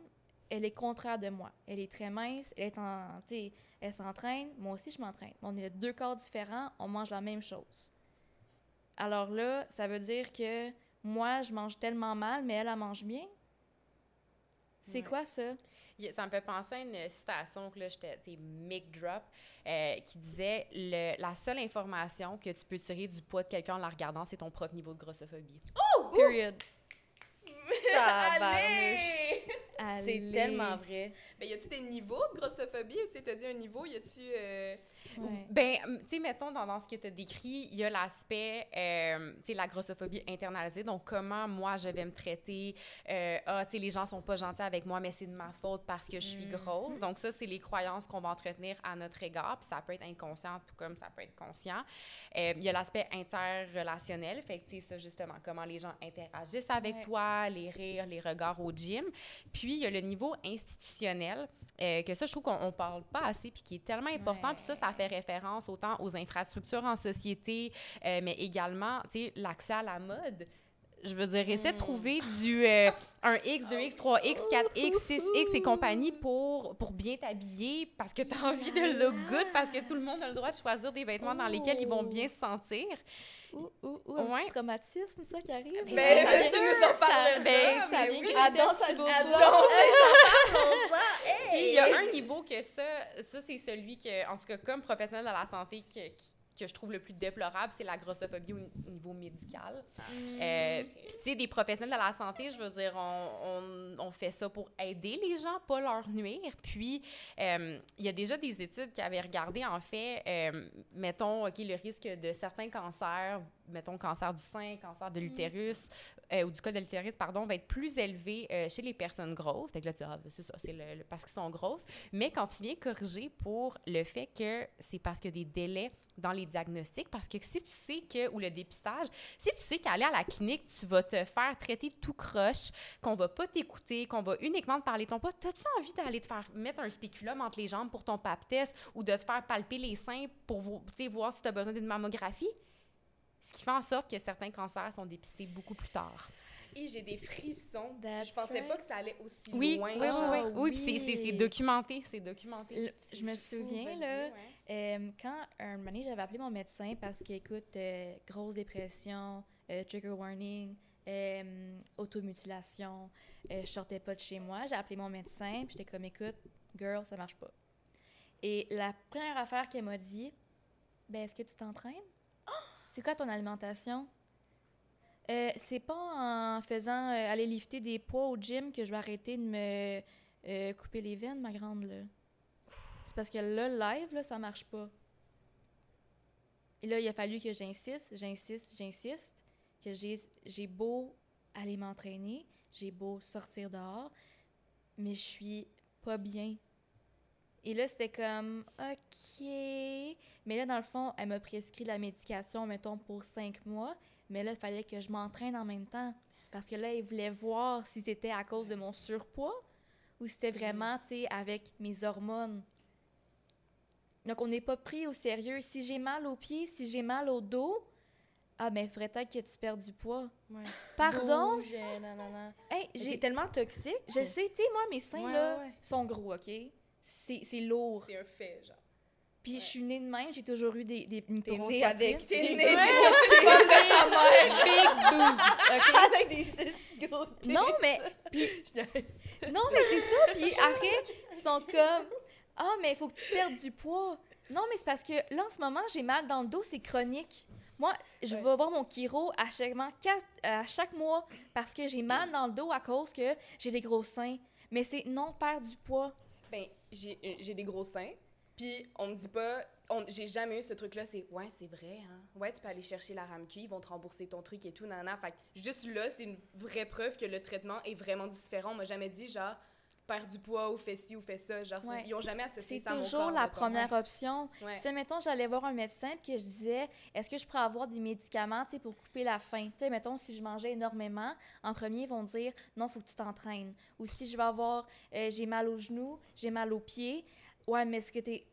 Elle est contraire de moi. Elle est très mince. Elle est en, elle s'entraîne. Moi aussi, je m'entraîne. On est de deux corps différents. On mange la même chose. Alors là, ça veut dire que moi, je mange tellement mal, mais elle, elle mange bien. C'est Ouais. quoi ça? Ça me fait penser à une citation que là, j'étais mic drop, euh, qui disait le- la seule information que tu peux tirer du poids de quelqu'un en la regardant, c'est ton propre niveau de grossophobie. Period. Tabarnouche. C'est tellement vrai. Ben, y a-tu des niveaux de grossophobie? Tu sais, dit un niveau, y a-tu. euh, Ouais. Ben, tu sais, mettons, dans, dans ce que tu as décrit, il y a l'aspect, euh, tu sais, la grossophobie internalisée. Donc, comment moi, je vais me traiter. euh, ah, tu sais, les gens sont pas gentils avec moi, mais c'est de ma faute parce que je suis Mm. grosse. Donc, ça, c'est les croyances qu'on va entretenir à notre égard. Puis ça peut être inconscient, tout comme ça peut être conscient. Euh, il y a l'aspect interrelationnel. Fait que, tu sais, ça, justement, comment les gens interagissent avec Ouais. toi, les rires, les regards au gym. Puis, il y a le niveau institutionnel, euh, que ça, je trouve qu'on on parle pas assez, puis qui est tellement important. Puis ça, ça fait référence autant aux infrastructures en société, euh, mais également, tu sais, l'accès à la mode. Je veux dire, essaie de trouver du euh, un X, 2X, 3X, 4X, 6X et compagnie pour, pour bien t'habiller parce que tu as envie de look good, parce que tout le monde a le droit de choisir des vêtements dans lesquels ils vont bien se sentir. Ouh, ouh, ouh, un Ouais. petit traumatisme, ça, qui arrive. Ben, Ben, Ça tu nous en parleras, Ben, ça? mais vient oui. que ça- ah, donc, Puis il y a un niveau que ça, ça c'est celui que, en tout cas, comme professionnel de la santé, que, qui- que je trouve le plus déplorable, c'est la grossophobie au, au niveau médical. Euh, Puis, tu sais, des professionnels de la santé, je veux dire, on, on, on fait ça pour aider les gens, pas leur nuire. Puis, euh, il y a déjà des études qui avaient regardé, en fait, euh, mettons, OK, le risque de certains cancers, mettons, cancer du sein, cancer de l'utérus, euh, ou du col de l'utérus, pardon, va être plus élevé euh, chez les personnes grosses. Fait que là, tu dis, ah, ben, c'est ça, c'est parce qu'ils sont grosses. Mais quand tu viens corriger pour le fait que c'est parce qu'il y a des délais dans les diagnostics, parce que si tu sais que, ou le dépistage, si tu sais qu'aller à la clinique, tu vas te faire traiter tout croche, qu'on va pas t'écouter, qu'on va uniquement te parler de ton poids, t'as-tu envie d'aller te faire mettre un spéculum entre les jambes pour ton pap ou de te faire palper les seins pour voir si tu as besoin d'une mammographie? Ce qui fait en sorte que certains cancers sont dépistés beaucoup plus tard. Et j'ai des frissons. That's je pensais right. pas que ça allait aussi Oui, loin. oui, oui, oui. Ah, Oui, puis c'est- oui. documenté, c'est documenté. Le- Je me fou, souviens, là, ouais. Euh, quand un moment donné, j'avais appelé mon médecin parce qu'écoute, euh, grosse dépression, euh, trigger warning, euh, automutilation, euh, je sortais pas de chez moi. J'ai appelé mon médecin, puis j'étais comme, écoute, girl, ça marche pas. Et la première affaire qu'elle m'a dit, ben, est-ce que tu t'entraînes? C'est quoi ton alimentation? Euh, c'est pas en faisant euh, aller lifter des poids au gym que je vais arrêter de me euh, couper les veines, ma grande, là. C'est parce que là, live, là, ça marche pas. Et là, il a fallu que j'insiste, j'insiste, j'insiste, que j'ai beau aller m'entraîner, j'ai beau sortir dehors, mais je suis pas bien. Et là, c'était comme, OK. Mais là, dans le fond, elle m'a prescrit la médication, mettons, pour cinq mois. Mais là, il fallait que je m'entraîne en même temps. Parce que là, elle voulait voir si c'était à cause de mon surpoids ou si c'était vraiment, tu sais, avec mes hormones. Donc, on n'est pas pris au sérieux. Si j'ai mal aux pieds, si j'ai mal au dos, ah, ben, il faudrait peut-être que tu perdes du poids. Ouais. Pardon? Hey, j'ai... tellement toxique. Je sais, tu sais, moi, mes seins, Ouais, là, ouais. sont gros, OK? C'est, c'est lourd. C'est un fait, genre. Puis Ouais. je suis née de même, j'ai toujours eu des, des une T'es née avec. T'es Des née avec Big boobs, OK? avec des six gros. Non, mais, puis, non, mais c'est ça, puis après, ils sont comme, ah, mais il faut que tu perdes du poids. Non, mais c'est parce que là, en ce moment, j'ai mal dans le dos, c'est chronique. Moi, je Ouais. vais voir mon chiro à chaque, quatre- à chaque mois parce que j'ai mal dans le dos à cause que j'ai des gros seins. Mais c'est non, perdre du poids. Ben, j'ai euh, j'ai des gros seins, puis on me dit pas... J'ai jamais eu ce truc-là, c'est « Ouais, c'est vrai, hein? Ouais, tu peux aller chercher la RAMQ, ils vont te rembourser ton truc et tout, nanana. » Fait que juste là, c'est une vraie preuve que le traitement est vraiment différent. On m'a jamais dit, genre, perds du poids ou fais ci ou fais ça. Genre, c'est- Ouais. ils ont jamais associé C'est ça à mon toujours corps, la première option. Ouais. Si, mettons, j'allais voir un médecin et que je disais, est-ce que je pourrais avoir des médicaments, tu pour couper la faim? Tu sais, mettons, si je mangeais énormément, en premier, ils vont dire, non, faut que tu t'entraînes. Ou si je vais avoir, euh, j'ai mal aux genoux, j'ai mal aux pieds, ouais, mais est-ce que t'es es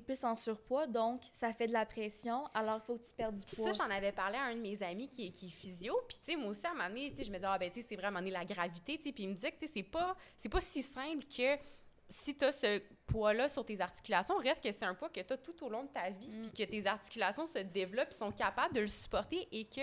plus en surpoids, donc ça fait de la pression, alors il faut que tu perdes du poids. ça, j'en avais parlé à un de mes amis qui, est- qui est physio. Puis, tu sais, moi aussi, à un moment donné, je me disais, ah, ben, tu sais, c'est vraiment la gravité, tu sais. Puis, il me disait que, tu sais, c'est pas, pas si simple que si tu as ce poids-là sur tes articulations, reste que c'est un poids que tu as tout au long de ta vie, Mm. puis que tes articulations se développent, sont capables de le supporter et que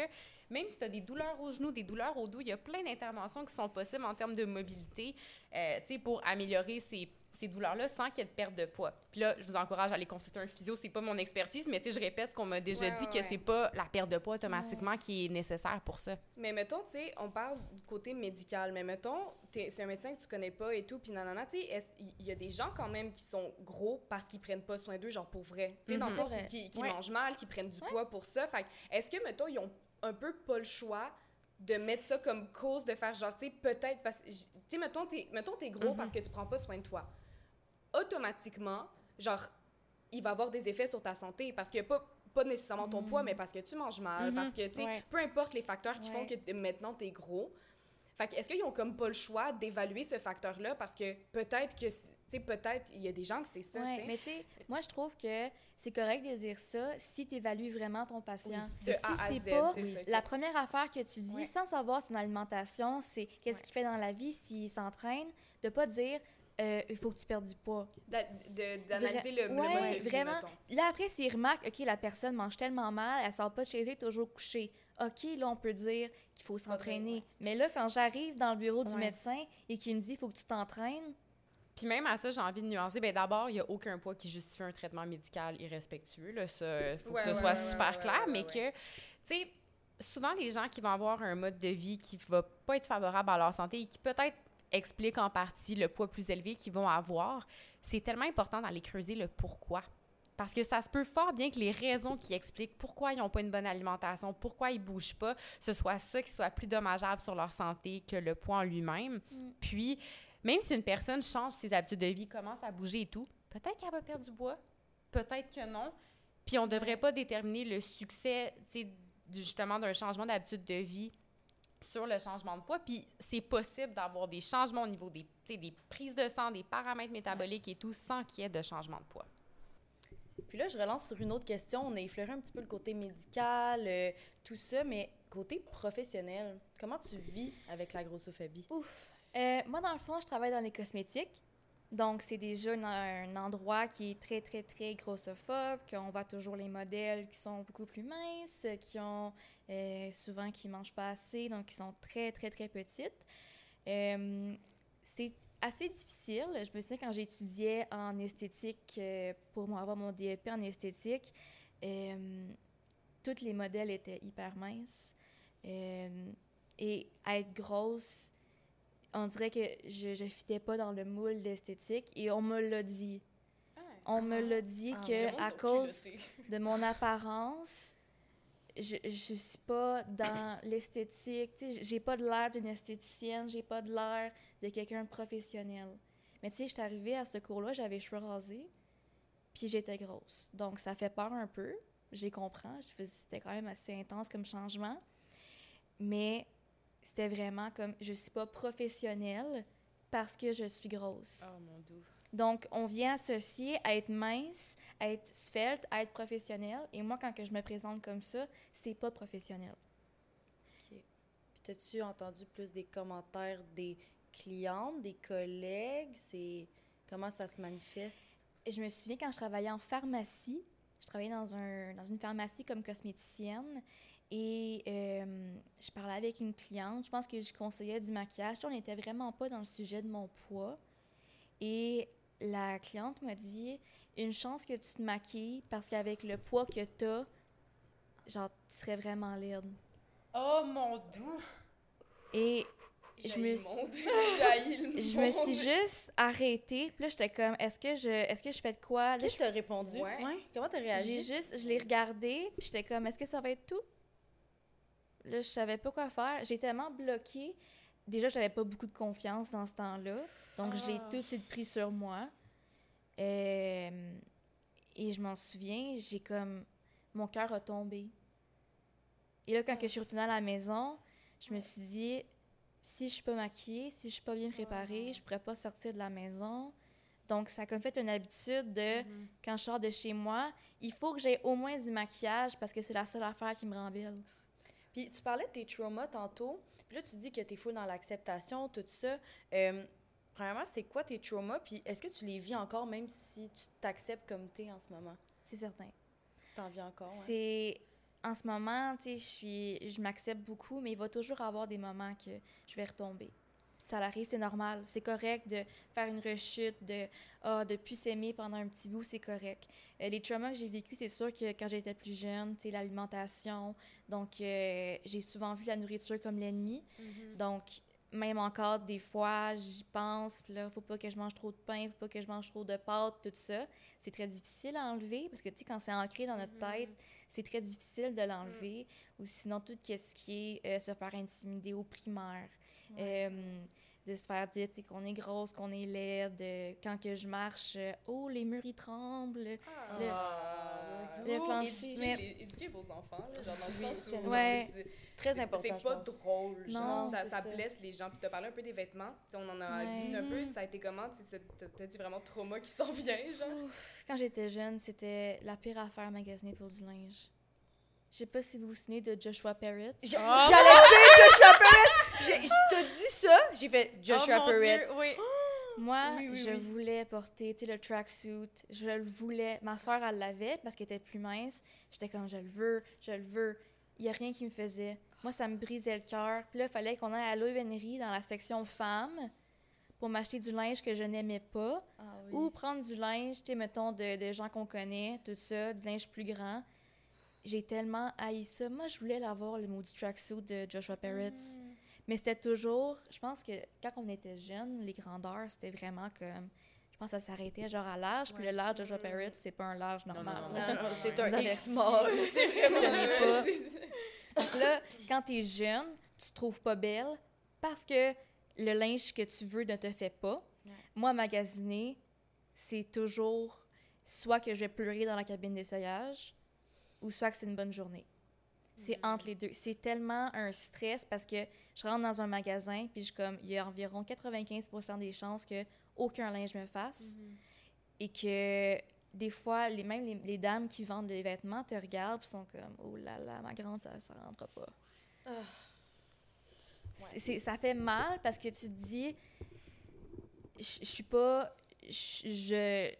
même si tu as des douleurs aux genoux, des douleurs au dos, il y a plein d'interventions qui sont possibles en termes de mobilité, euh, tu sais, pour améliorer ces, ces douleurs-là sans qu'il y ait de perte de poids. Puis là, je vous encourage à aller consulter un physio, c'est pas mon expertise, mais tu sais, je répète ce qu'on m'a déjà Ouais, dit, ouais, que c'est pas la perte de poids automatiquement qui est nécessaire pour ça. Mais mettons, tu sais, on parle du côté médical, mais mettons, c'est un médecin que tu connais pas et tout, puis nanana, tu sais, il y a des gens quand même qui sont gros parce qu'ils prennent pas soin d'eux, genre pour vrai? Tu sais, dans le Mhm. sens qui, qui mangent mal, qui prennent du poids pour ça. Fait est-ce que, mettons, ils ont un peu pas le choix de mettre ça comme cause de faire genre, tu sais, peut-être parce que, tu sais, mettons, t'es, mettons, t'es gros Mhm. parce que tu prends pas soin de toi. Automatiquement, genre, il va avoir des effets sur ta santé parce que pas pas nécessairement ton Mhm. poids, mais parce que tu manges mal, parce que, tu sais, Ouais. peu importe les facteurs qui font que maintenant t'es gros. Fait que est-ce qu'ils ont comme pas le choix d'évaluer ce facteur-là parce que peut-être que, tu sais, peut-être il y a des gens que c'est ça, Ouais, tu sais? mais tu sais, moi, je trouve que c'est correct de dire ça si tu évalues vraiment ton patient. De si A à c'est pas. La première affaire que tu dis, sans savoir son alimentation, c'est qu'est-ce qu'il fait dans la vie, s'il s'entraîne, de pas dire euh, il faut que tu perdes du poids. D'analyser le, le Ouais, mode de vie, vraiment. mettons. Là, après, s'il remarque, OK, la personne mange tellement mal, elle sort pas de chez elle, elle est toujours couchée. OK, là, on peut dire qu'il faut s'entraîner. ouais. Mais là, quand j'arrive dans le bureau du médecin et qu'il me dit il faut que tu t'entraînes, Puis même à ça, j'ai envie de nuancer. Ben d'abord, il n'y a aucun poids qui justifie un traitement médical irrespectueux. Il faut Ouais, que ce ouais, soit ouais, super ouais, clair, ouais, mais ouais, que, tu sais, souvent les gens qui vont avoir un mode de vie qui va pas être favorable à leur santé et qui peut-être explique en partie le poids plus élevé qu'ils vont avoir, c'est tellement important d'aller creuser le pourquoi. Parce que ça se peut fort bien que les raisons qui expliquent pourquoi ils n'ont pas une bonne alimentation, pourquoi ils bougent pas, ce soit ça qui soit plus dommageable sur leur santé que le poids en lui-même. Mm. Puis, même si une personne change ses habitudes de vie, commence à bouger et tout, peut-être qu'elle va perdre du poids, peut-être que non. Puis, on ne devrait pas déterminer le succès, justement, d'un changement d'habitude de vie sur le changement de poids. Puis, c'est possible d'avoir des changements au niveau des, tu sais, des prises de sang, des paramètres métaboliques et tout, sans qu'il y ait de changement de poids. Puis là, je relance sur une autre question. On a effleuré un petit peu le côté médical, euh, tout ça, mais côté professionnel, comment tu vis avec la grossophobie? Ouf. Euh, moi, dans le fond, je travaille dans les cosmétiques. Donc, c'est déjà un, endroit qui est très, très, très grossophobe, qu'on voit toujours les modèles qui sont beaucoup plus minces, qui ont euh, souvent qui mangent pas assez, donc qui sont très, très, très petites. Euh, c'est assez difficile. Je me souviens quand j'étudiais en esthétique euh, pour avoir mon DEP en esthétique, tous les modèles étaient hyper minces. Et être grosse, on dirait que je ne fitais pas dans le moule d'esthétique et on me l'a dit. Ah. On me l'a dit Ah, que à cause de mon apparence, je, je suis pas dans l'esthétique. Tu sais, j'ai pas de l'air d'une esthéticienne, j'ai pas de l'air de quelqu'un de professionnel. Mais tu sais, j'étais arrivée à ce cours-là, j'avais les cheveux rasés, puis j'étais grosse. Donc ça fait peur un peu, j'ai comprends. Je faisais- C'était quand même assez intense comme changement. Mais c'était vraiment comme, je suis pas professionnelle parce que je suis grosse. Oh mon dieu. Donc, on vient associer à être mince, à être svelte, à être professionnel. Et moi, quand que je me présente comme ça, c'est pas professionnel. OK. Puis t'as-tu entendu plus des commentaires des clientes, des collègues? C'est... Comment ça se manifeste? Je me souviens quand je travaillais en pharmacie, je travaillais dans, un, dans une pharmacie comme cosméticienne et euh, je parlais avec une cliente. Je pense que je conseillais du maquillage. On n'était vraiment pas dans le sujet de mon poids. Et la cliente m'a dit Une chance que tu te maquilles parce qu'avec le poids que tu as, genre, tu serais vraiment laide. Oh mon dieu. Et je me, suis- je me suis juste arrêtée. Puis là, j'étais comme Est-ce que, je, est que je fais de quoi? Là, Qu'est-ce que t'as répondu? Ouais. Comment t'as J'ai réagi? juste, je l'ai regardé, puis j'étais comme, est-ce que ça va être tout? Là, je savais pas quoi faire. J'ai tellement bloqué. Déjà, j'avais pas beaucoup de confiance dans ce temps-là. Donc, je l'ai Ah. tout de suite pris sur moi. Euh, et je m'en souviens, j'ai comme. Mon cœur a tombé. Et là, quand que je suis retournée à la maison, je me suis dit, si je suis pas maquillée, si je suis pas bien préparée, je pourrais pas sortir de la maison. Donc, ça a comme fait une habitude de quand je sors de chez moi, il faut que j'aie au moins du maquillage parce que c'est la seule affaire qui me rend belle. Puis tu parlais de tes traumas tantôt. Puis là, tu dis que t'es full dans l'acceptation, tout ça. Euh, premièrement, c'est quoi tes traumas? Puis est-ce que tu les vis encore même si tu t'acceptes comme t'es en ce moment? C'est certain. T'en vis encore? C'est en ce moment, tu sais, je suis je m'accepte beaucoup, mais il va toujours avoir des moments que je vais retomber. Ça arrive, c'est normal. C'est correct de faire une rechute, de ah, de plus s'aimer pendant un petit bout, c'est correct. Euh, les traumas que j'ai vécus, c'est sûr que quand j'étais plus jeune, sais, l'alimentation, donc euh, j'ai souvent vu la nourriture comme l'ennemi. Donc, même encore, des fois, j'y pense, puis là, faut pas que je mange trop de pain, faut pas que je mange trop de pâtes, tout ça. C'est très difficile à enlever parce que, tu sais, quand c'est ancré dans notre tête, c'est très difficile de l'enlever. Ou sinon, tout ce qui est euh, se faire intimider au primaire, euh, de se faire dire, tu sais, qu'on est grosse, qu'on est laide, quand que je marche, euh, oh, les murs, ils tremblent. Le- Ah, le oh, plancher. Éduquez vos enfants, là, genre dans le Oui, sens où. Ouais. c'est- Très important, C'est pas pense. drôle, Non, genre, ça, c'est ça ça. blesse les gens. Puis t'as parlé un peu des vêtements, tu sais, on en a Ouais. glissé un peu, Mhm. ça a été comment, tu t'as- dit vraiment trauma qui s'en vient, genre? Ouf, Quand j'étais jeune, c'était la pire affaire à magasiner pour du linge. Je sais pas si vous vous souvenez de Joshua Parrott. J- J'allais dire Joshua Perrett! J'ai- Je te dis ça, j'ai fait Joshua oh, Perrett. Oui. Moi, Oui, oui, je oui. voulais porter tu sais, le tracksuit. Je le voulais. Ma soeur, elle l'avait parce qu'elle était plus mince. J'étais comme, je le veux, je le veux. Il n'y a rien qui me faisait. Moi, ça me brisait le cœur. Puis là, il fallait qu'on aille à l'OVNRI dans la section femmes pour m'acheter du linge que je n'aimais pas. Ah oui. Ou prendre du linge, tu sais, mettons, de, de gens qu'on connaît, tout ça, du linge plus grand. J'ai tellement haï ça. Moi, je voulais l'avoir, le maudit tracksuit de Joshua Parrott. Mais c'était toujours... Je pense que quand on était jeunes, les grandeurs, c'était vraiment comme... Je pense que ça s'arrêtait genre à l'âge. Puis le large de Joshua Parrott, c'est pas un large normal. non. Non, non, c'est un X small. C'est vraiment... Ce pas- Donc là, quand t'es jeune, tu te trouves pas belle parce que le linge que tu veux ne te fait pas. Ouais. Moi, magasiner, c'est toujours soit que je vais pleurer dans la cabine d'essayage ou soit que c'est une bonne journée. C'est entre les deux. C'est tellement un stress parce que je rentre dans un magasin puis je comme il y a environ 95% des chances que aucun linge me fasse et que des fois les même les, les dames qui vendent les vêtements te regardent puis sont comme oh là là ma grande ça ça rentre pas. Ah. Ça fait mal parce que tu te dis je suis pas je,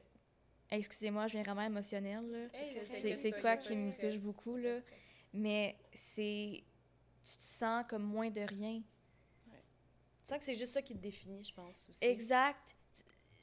excusez-moi je viens vraiment émotionnelle. Hey, C'est- quoi qui me touche beaucoup, là? Mais c'est. Tu te sens comme moins de rien. Tu sens que c'est juste ça qui te définit, je pense, aussi. Exact.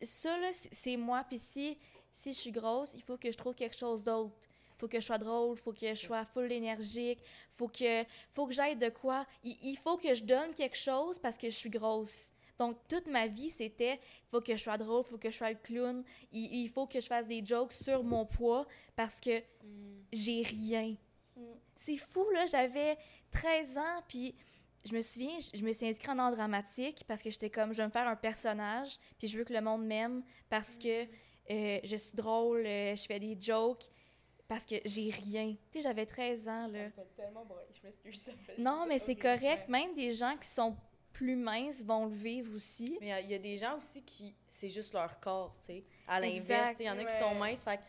Ça, là, c'est- moi. Puis si, si je suis grosse, il faut que je trouve quelque chose d'autre. faut que je sois drôle, faut que je sois full énergique, faut que, faut que j'aille de quoi. Il, il faut que je donne quelque chose parce que je suis grosse. Donc, toute ma vie, c'était faut que je sois drôle, faut que je sois le clown, il, il faut que je fasse des jokes sur mon poids parce que j'ai rien. C'est fou, là. J'avais 13 ans, puis je me souviens, je je me suis inscrite en art dramatique parce que j'étais comme, je vais me faire un personnage, puis je veux que le monde m'aime parce que euh, je suis drôle, euh, je fais des jokes, parce que j'ai rien. Tu sais, j'avais 13 ans, là. fait tellement bon. Je m'excuse, ça me fait- Non, mais c'est correct. Même des gens qui sont plus minces vont le vivre aussi. Mais il y a- il y, a des gens aussi qui, c'est juste leur corps, tu sais. À l'inverse, Exact. tu sais, il y en a qui sont minces, fait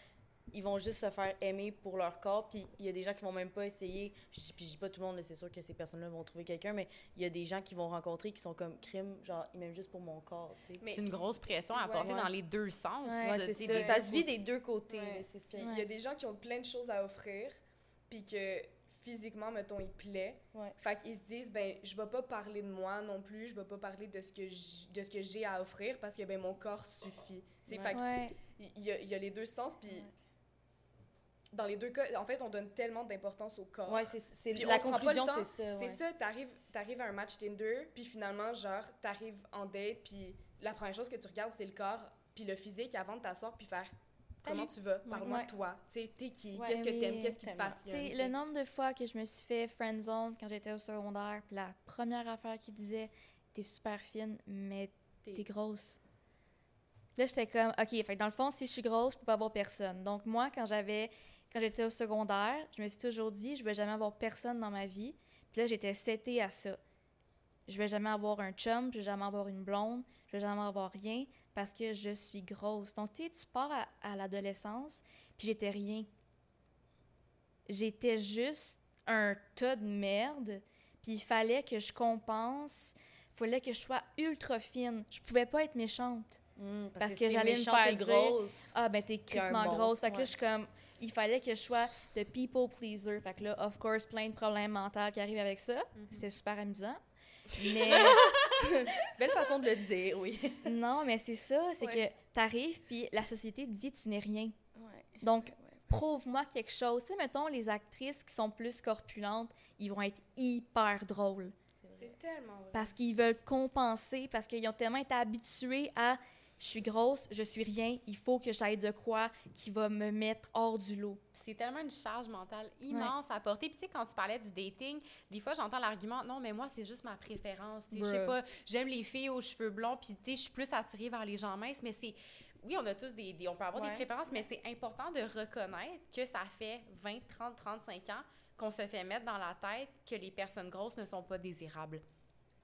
ils vont juste se faire aimer pour leur corps, puis il y a des gens qui vont même pas essayer. Je puis je dis pas tout le monde, c'est sûr que ces personnes-là vont trouver quelqu'un, mais il y a des gens qui vont rencontrer qui sont comme crime, genre, ils m'aiment juste pour mon corps, tu sais. Mais- C'est une grosse pression à Ouais. porter Ouais. dans les deux sens. Ouais. Ouais, ça, des- se vit des deux côtés, Ouais. là, c'est Puis il y a des gens qui ont plein de choses à offrir, puis que physiquement, mettons, ils plaît. Ouais. Fait qu'ils se disent, ben, je vais pas parler de moi non plus, je vais pas parler de ce que j- de ce que j'ai à offrir parce que ben mon corps suffit. Ouais. fait Ouais. il y, a, il y a les deux sens, puis Ouais. Dans les deux cas, en fait, on donne tellement d'importance au corps. Ouais, c'est, c'est, Puis la on prend pas le conclusion, temps. c'est ça. ouais. C'est ça, t'arrives, t'arrives à un match Tinder, puis finalement, genre, t'arrives en date, puis la première chose que tu regardes, c'est le corps, puis le physique avant de t'asseoir, puis faire comment tu vas, parle-moi Ouais. de toi, tu sais, t'es qui, Ouais. qu'est-ce que Oui. t'aimes, qu'est-ce qui te passionne? sais, tu le nombre de fois que je me suis fait friendzone quand j'étais au secondaire, puis la première affaire qu'il disait, t'es super fine, mais T'es- t'es grosse. Là, j'étais comme, OK, fait que dans le fond, si je suis grosse, je peux pas avoir personne. Donc, moi, quand j'avais, quand j'étais au secondaire, je me suis toujours dit, je vais jamais avoir personne dans ma vie. Puis là, j'étais setée à ça. Je vais jamais avoir un chum, je vais jamais avoir une blonde, je vais jamais avoir rien parce que je suis grosse. Donc, tu sais, tu pars à, à l'adolescence, puis j'étais rien. J'étais juste un tas de merde, puis il fallait que je compense, il fallait que je sois ultra fine. Je pouvais pas être méchante. Mm, Parce que j'allais me faire dire- grosse. Ah, ben t'es crissement grosse. Fait que là, je suis comme, il fallait que je sois de people pleaser. Fait que là, of course, plein de problèmes mentaux qui arrivent avec ça. C'était super amusant. Mais Belle façon de le dire, oui. non, mais c'est ça, c'est Ouais. que t'arrives, puis la société te dit tu n'es rien. Ouais. Donc, prouve-moi quelque chose. Tu sais, mettons, les actrices qui sont plus corpulentes, ils vont être hyper drôles. C'est tellement vrai. Parce qu'ils veulent compenser, parce qu'ils ont tellement été habitués à je suis grosse, je suis rien, il faut que j'aille de quoi qui va me mettre hors du lot. C'est tellement une charge mentale immense à porter. Puis tu sais, quand tu parlais du dating, des fois, j'entends l'argument, non, mais moi, c'est juste ma préférence. Je sais pas, j'aime les filles aux cheveux blonds, puis tu sais, je suis plus attirée vers les gens minces, mais c'est... Oui, on a tous des... des- on peut avoir Ouais. des préférences, mais c'est important de reconnaître que ça fait 20, 30, 35 ans qu'on se fait mettre dans la tête que les personnes grosses ne sont pas désirables.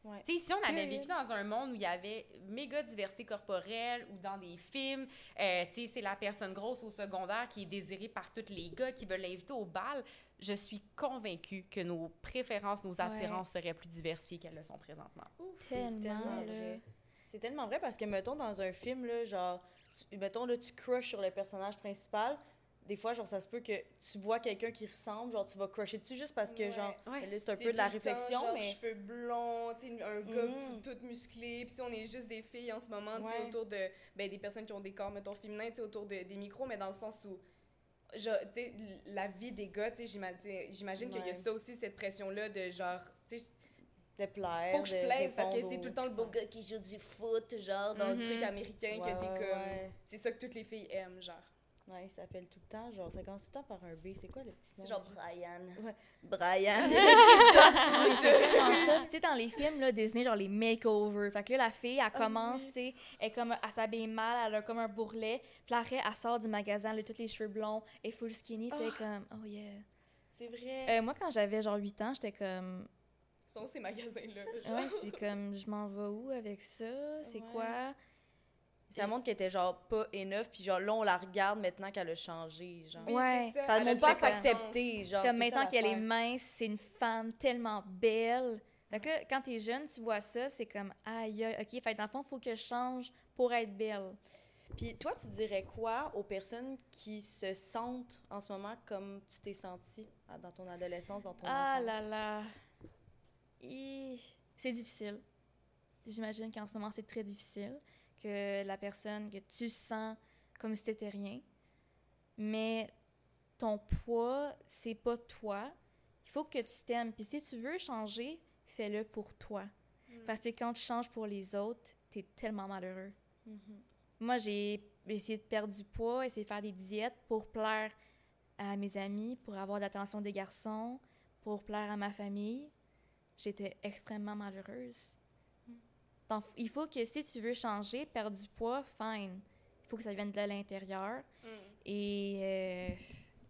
Ouais. Si on avait vécu dans un monde où il y avait méga diversité corporelle ou dans des films, euh, tu sais, c'est la personne grosse au secondaire qui est désirée par tous les gars qui veulent l'inviter au bal, je suis convaincue que nos préférences, nos attirances seraient plus diversifiées qu'elles le sont présentement. C'est Tellement. C'est tellement vrai parce que, mettons, dans un film, là, genre, tu- mettons, là, tu crushes sur le personnage principal. Des fois, genre, ça se peut que tu vois quelqu'un qui ressemble, genre, tu vas crusher dessus juste parce que, Ouais. genre, Ouais. là, c'est un peu de la le temps, réflexion, genre, mais. cheveux blonds, tu sais, un gars Mm. tout musclé, puis on est juste des filles en ce moment, tu sais, Ouais. autour de, ben, des personnes qui ont des corps, mettons, féminins, tu sais, autour de, des micros, mais dans le sens où, je- tu sais, la vie des gars, j'imagine qu'il y a ça aussi, cette pression-là de genre, tu sais, De plaire. faut que je plaise parce que c'est tout le temps le beau gars qui joue du foot, genre, dans le truc américain, Ouais, que t'es comme, ouais. c'est ça que toutes les filles aiment, genre. Ouais, il s'appelle tout le temps, genre, ça commence tout le temps par un B. C'est quoi le petit nom? C'est genre? Brian. Ouais. Brian. C'est vraiment ça. Puis, tu sais, dans les films là, Disney, genre les makeovers. Fait que là, la fille, elle commence, oui. tu sais, elle, comme, elle s'habille mal, elle a comme un bourrelet. Puis après, elle sort du magasin, elle a tous les cheveux blonds, est full skinny, puis elle est comme, oh yeah. c'est vrai. Euh, moi, quand j'avais genre 8 ans, j'étais comme, Sont ces magasins-là. ouais, c'est comme, je m'en vais où avec ça? C'est Ouais. quoi? Ça montre qu'elle était, genre, pas enough, puis genre, là, on la regarde maintenant qu'elle a changé, genre. Oui, Ouais. Ça elle a demande pas s'accepter, C'est comme ça maintenant qu'elle est mince, c'est une femme tellement belle. Fait que là, quand t'es jeune, tu vois ça, c'est comme, aïe, ok, fait dans le fond, faut que je change pour être belle. Puis toi, tu dirais quoi aux personnes qui se sentent en ce moment comme tu t'es senti ah, dans ton adolescence, dans ton Ah enfance? là là. C'est difficile. j'imagine qu'en ce moment, c'est très difficile, que la personne que tu sens comme si t'étais rien, mais ton poids, c'est pas toi. Il faut que tu t'aimes. Puis si tu veux changer, fais-le pour toi. Mm. Parce que quand tu changes pour les autres, t'es tellement malheureux. Mm-hmm. Moi, j'ai essayé de perdre du poids, essayé de faire des diètes pour plaire à mes amis, pour avoir l'attention des garçons, pour plaire à ma famille. J'étais extrêmement malheureuse. Mm. Donc, il faut que si tu veux changer, perdre du poids, fine. Il faut que ça vienne de l'intérieur. Mm. Et euh,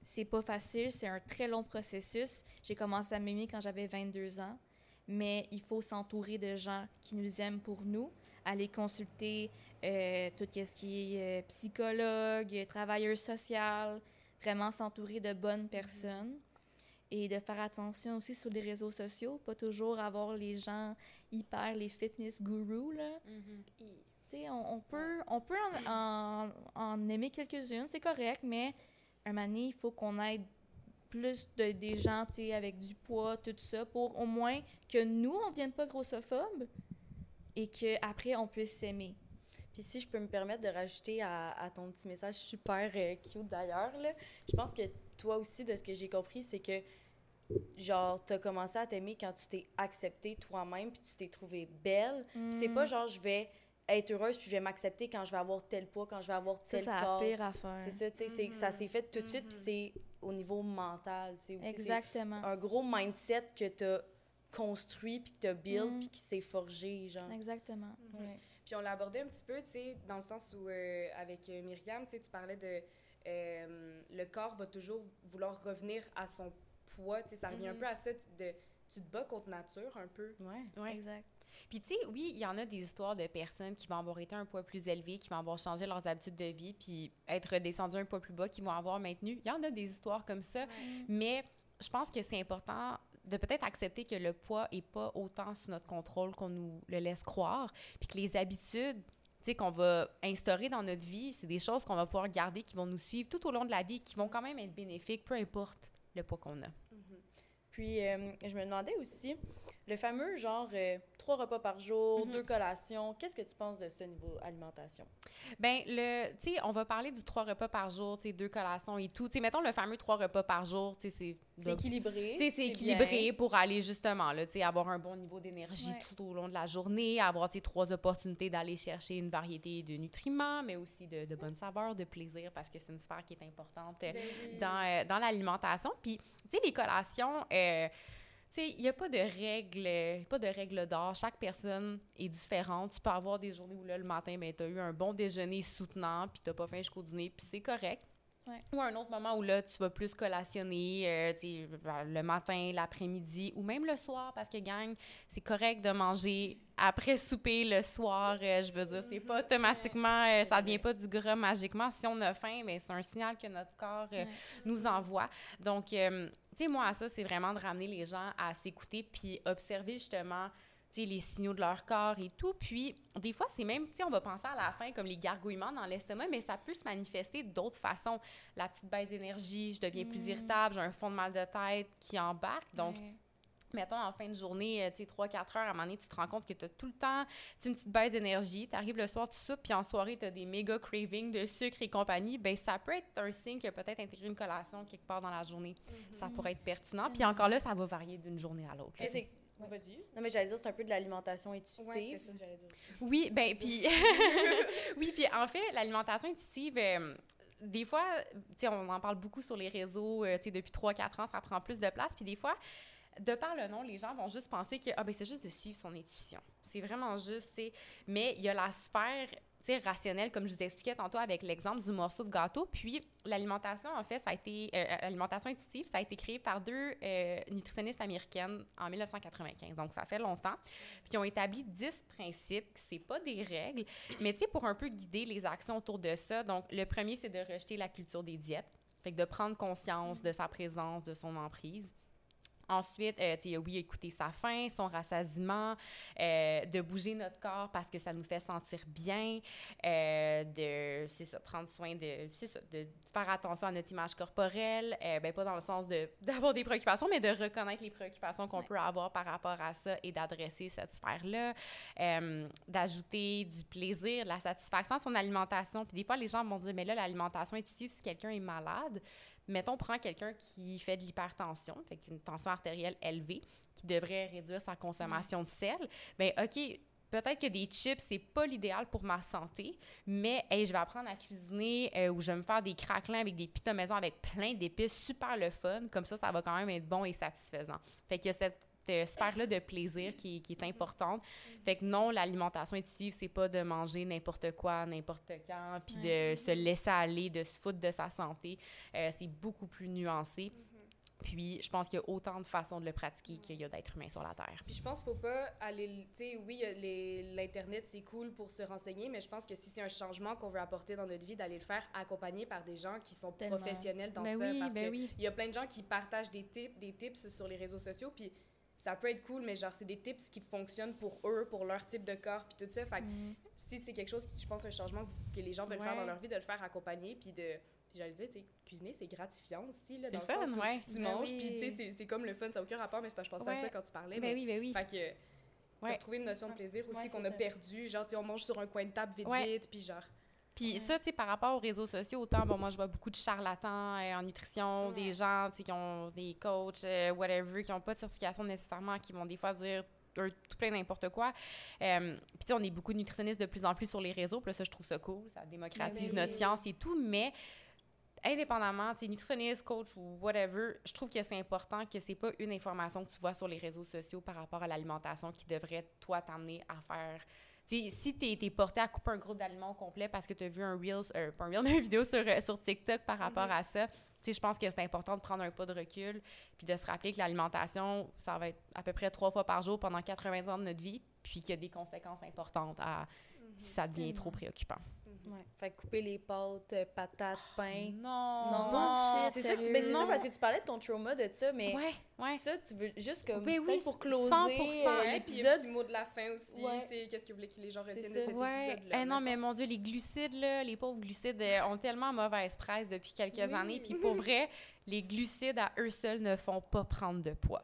c'est pas facile, c'est un très long processus. J'ai commencé à m'aimer quand j'avais 22 ans, mais il faut s'entourer de gens qui nous aiment pour nous, aller consulter euh, tout ce qui est euh, psychologue, travailleur social, vraiment s'entourer de bonnes personnes et de faire attention aussi sur les réseaux sociaux, pas toujours avoir les gens hyper les fitness gurus là. Mm-hmm. on, on, peut, on peut en, en, aimer quelques-unes, c'est correct, mais un moment donné, il faut qu'on aide plus de, des gens avec du poids, tout ça, pour au moins que nous, on ne devienne pas grossophobes et qu'après, on puisse s'aimer. Puis si je peux me permettre de rajouter à, ton petit message super euh, cute d'ailleurs, je pense que toi aussi, de ce que j'ai compris, c'est que genre, tu as commencé à t'aimer quand tu t'es acceptée toi-même puis tu t'es trouvée belle. c'est pas mm. genre, je vais être heureuse puis je vais m'accepter quand je vais avoir tel poids, quand je vais avoir tel ça, corps. C'est la pire affaire. C'est ça, tu sais, ça s'est fait tout de suite puis mm-hmm. c'est au niveau mental, tu sais. Exactement. un gros mindset que tu as construit puis que tu as build mm. puis qui s'est forgé, genre. Exactement. Puis on l'a abordé un petit peu, tu sais, dans le sens où, euh, avec euh, Myriam, tu sais, tu parlais de... Euh, le corps va toujours vouloir revenir à son poids, tu sais, ça revient un mm-hmm. peu à ça, de, tu te bats contre nature un peu. Ouais. ouais. Exact. Puis, tu sais, oui, il y en a des histoires de personnes qui vont avoir été un poids plus élevé, qui vont avoir changé leurs habitudes de vie, puis être redescendues un poids plus bas, qui vont avoir maintenu. Il y en a des histoires comme ça. Mais je pense que c'est important de peut-être accepter que le poids n'est pas autant sous notre contrôle qu'on nous le laisse croire, puis que les habitudes qu'on va instaurer dans notre vie, c'est des choses qu'on va pouvoir garder, qui vont nous suivre tout au long de la vie, qui vont quand même être bénéfiques, peu importe le poids qu'on a. Mm-hmm. Puis, euh, je me demandais aussi, le fameux genre euh, trois repas par jour, mhm. deux collations, qu'est-ce que tu penses de ce niveau alimentation? Bien, le, tu sais, on va parler du trois repas par jour, tu sais, deux collations et tout. Tu sais, mettons le fameux trois repas par jour, tu sais, c'est... C'est équilibré. Tu sais, c'est équilibré pour aller justement, là, tu sais, avoir un bon niveau d'énergie tout au long de la journée, avoir, trois opportunités d'aller chercher une variété de nutriments, mais aussi de, de bonnes saveurs, de plaisir, parce que c'est une sphère qui est importante ben dans, euh, dans l'alimentation. Puis, tu sais, les collations... Euh, il n'y a pas de règles, pas de règles d'or. Chaque personne est différente. Tu peux avoir des journées où là, le matin, ben, tu as eu un bon déjeuner soutenant, puis tu n'as pas faim jusqu'au dîner, puis c'est correct. Ou un autre moment où là, tu vas plus collationner euh, le matin, l'après-midi ou même le soir parce que, gang, c'est correct de manger après souper le soir. Euh, je veux dire, c'est pas automatiquement, euh, ça vient pas du gras magiquement. Si on a faim, ben, c'est un signal que notre corps nous envoie. Donc, sais, moi, ça, c'est vraiment de ramener les gens à s'écouter puis observer justement les signaux de leur corps et tout. Puis, des fois, c'est même, on va penser à la fin comme les gargouillements dans l'estomac, mais ça peut se manifester d'autres façons. La petite baisse d'énergie, je deviens plus mm. irritable, j'ai un fond de mal de tête qui embarque. Donc, mettons, en fin de journée, euh, tu sais, 3-4 heures, à un moment donné, tu te rends compte que tu as tout le temps une petite baisse d'énergie. Tu arrives le soir, tu soupes, puis en soirée, tu as des méga cravings de sucre et compagnie. Ben ça peut être un signe que peut-être intégrer une collation quelque part dans la journée, ça mm-hmm. pourrait être pertinent. Puis encore là, ça va varier d'une journée à l'autre. Vas-y. Non, mais j'allais dire, c'est un peu de l'alimentation intuitive. Oui, c'est ça que j'allais dire. Oui, ben puis... oui, puis en fait, l'alimentation intuitive... Euh, des fois, tu sais, on en parle beaucoup sur les réseaux, euh, tu sais, depuis 3-4 ans, ça prend plus de place. Puis des fois, de par le nom, les gens vont juste penser que ah, ben, c'est juste de suivre son intuition. C'est vraiment juste. Mais il y a la sphère rationnelle, comme je vous expliquais tantôt avec l'exemple du morceau de gâteau. Puis l'alimentation, en fait, ça a été euh, l'alimentation intuitive, ça a été créé par deux euh, nutritionnistes américaines en 1995. Donc ça fait longtemps. Puis ils ont établi 10 principes, c'est pas des règles, mais tu sais pour un peu guider les actions autour de ça. Donc le premier c'est de rejeter la culture des diètes, fait que de prendre conscience de sa présence, de son emprise. Ensuite, euh, oui, écouter sa faim, son rassasiement, euh, de bouger notre corps parce que ça nous fait sentir bien, euh, de, c'est ça, prendre soin de, c'est ça, de faire attention à notre image corporelle, euh, ben pas dans le sens de, d'avoir des préoccupations, mais de reconnaître les préoccupations qu'on Ouais. peut avoir par rapport à ça et d'adresser cette sphère-là, d'ajouter du plaisir, de la satisfaction à son alimentation. Puis des fois, les gens vont dire, mais là, l'alimentation intuitive, si quelqu'un est malade, mettons, prend quelqu'un qui fait de l'hypertension, fait qu'une tension artérielle élevée, qui devrait réduire sa consommation de sel, ben OK, peut-être que des chips, c'est pas l'idéal pour ma santé, mais hey, je vais apprendre à cuisiner euh, ou je vais me faire des craquelins avec des pitas maison avec plein d'épices, super le fun, comme ça, ça va quand même être bon et satisfaisant. Fait que cette euh, sphère-là de plaisir qui, qui est importante. Fait que non, l'alimentation intuitive, c'est pas de manger n'importe quoi, n'importe quand, puis de se laisser aller, de se foutre de sa santé. Euh, c'est beaucoup plus nuancé. Puis, je pense qu'il y a autant de façons de le pratiquer qu'il y a d'êtres humains sur la Terre. Puis je pense qu'il faut pas aller. Tu sais, oui, l'Internet, c'est cool pour se renseigner, mais je pense que si c'est un changement qu'on veut apporter dans notre vie, d'aller le faire accompagné par des gens qui sont Tellement. professionnels dans Ben ça. oui, parce ben que oui. il y a plein de gens qui partagent des tips, des tips sur les réseaux sociaux, puis ça peut être cool, mais genre, c'est des tips qui fonctionnent pour eux, pour leur type de corps, puis tout ça. Fait que Mm. si c'est quelque chose, je pense, un changement que les gens veulent faire dans leur vie, de le faire accompagné, puis de. Puis j'allais dire, tu sais, cuisiner, c'est gratifiant aussi, là, C'est dans le fun, sens où ouais. tu Ben manges, oui. puis tu sais, c'est- comme le fun, ça n'a aucun rapport, mais c'est que je pensais à ça quand tu parlais. Ben mais- oui, ben oui. Fait que Ouais. retrouver une notion de plaisir aussi qu'on a perdu. Genre, tu sais, on mange sur un coin de table vite, vite, puis genre. Puis ça, tu sais, par rapport aux réseaux sociaux, autant, bon, moi, je vois beaucoup de charlatans euh, en nutrition, des gens, tu sais, qui ont des coachs, euh, whatever, qui n'ont pas de certification nécessairement, qui vont des fois dire tout plein n'importe quoi. Euh, Puis, tu sais, on est beaucoup de nutritionnistes de plus en plus sur les réseaux. Puis là, ça, je trouve ça cool. Ça démocratise Ben oui. notre science et tout. Mais indépendamment, tu sais, nutritionniste, coach ou whatever, je trouve que c'est important que c'est pas une information que tu vois sur les réseaux sociaux par rapport à l'alimentation qui devrait, toi, t'amener à faire si tu es, porté à couper un groupe d'aliments au complet parce que tu as vu un Reels, euh, pas un Reel, mais une vidéo sur, euh, sur TikTok par rapport Mhm. à ça, je pense que c'est important de prendre un pas de recul puis de se rappeler que l'alimentation, ça va être à peu près trois fois par jour pendant 80 ans de notre vie, puis qu'il y a des conséquences importantes à si ça devient trop préoccupant. Ouais. Fait que couper les pâtes, euh, patates, pain. Non! Non. Bullshit, C'est ça, que tu- sérieux. ben, c'est ça Non. parce que tu parlais de ton trauma de ça, mais Ouais, ouais. ça, tu veux juste comme Ben oui, pour closer 100%. euh, puis un petit mot de la fin aussi. Ouais. Tu sais, qu'est-ce que vous voulez que les gens retiennent de cet Ouais. épisode-là? Eh non, mais mon Dieu, les glucides, là, les pauvres glucides euh, ont tellement mauvaise presse depuis quelques Oui. années. Puis pour vrai, les glucides à eux seuls ne font pas prendre de poids.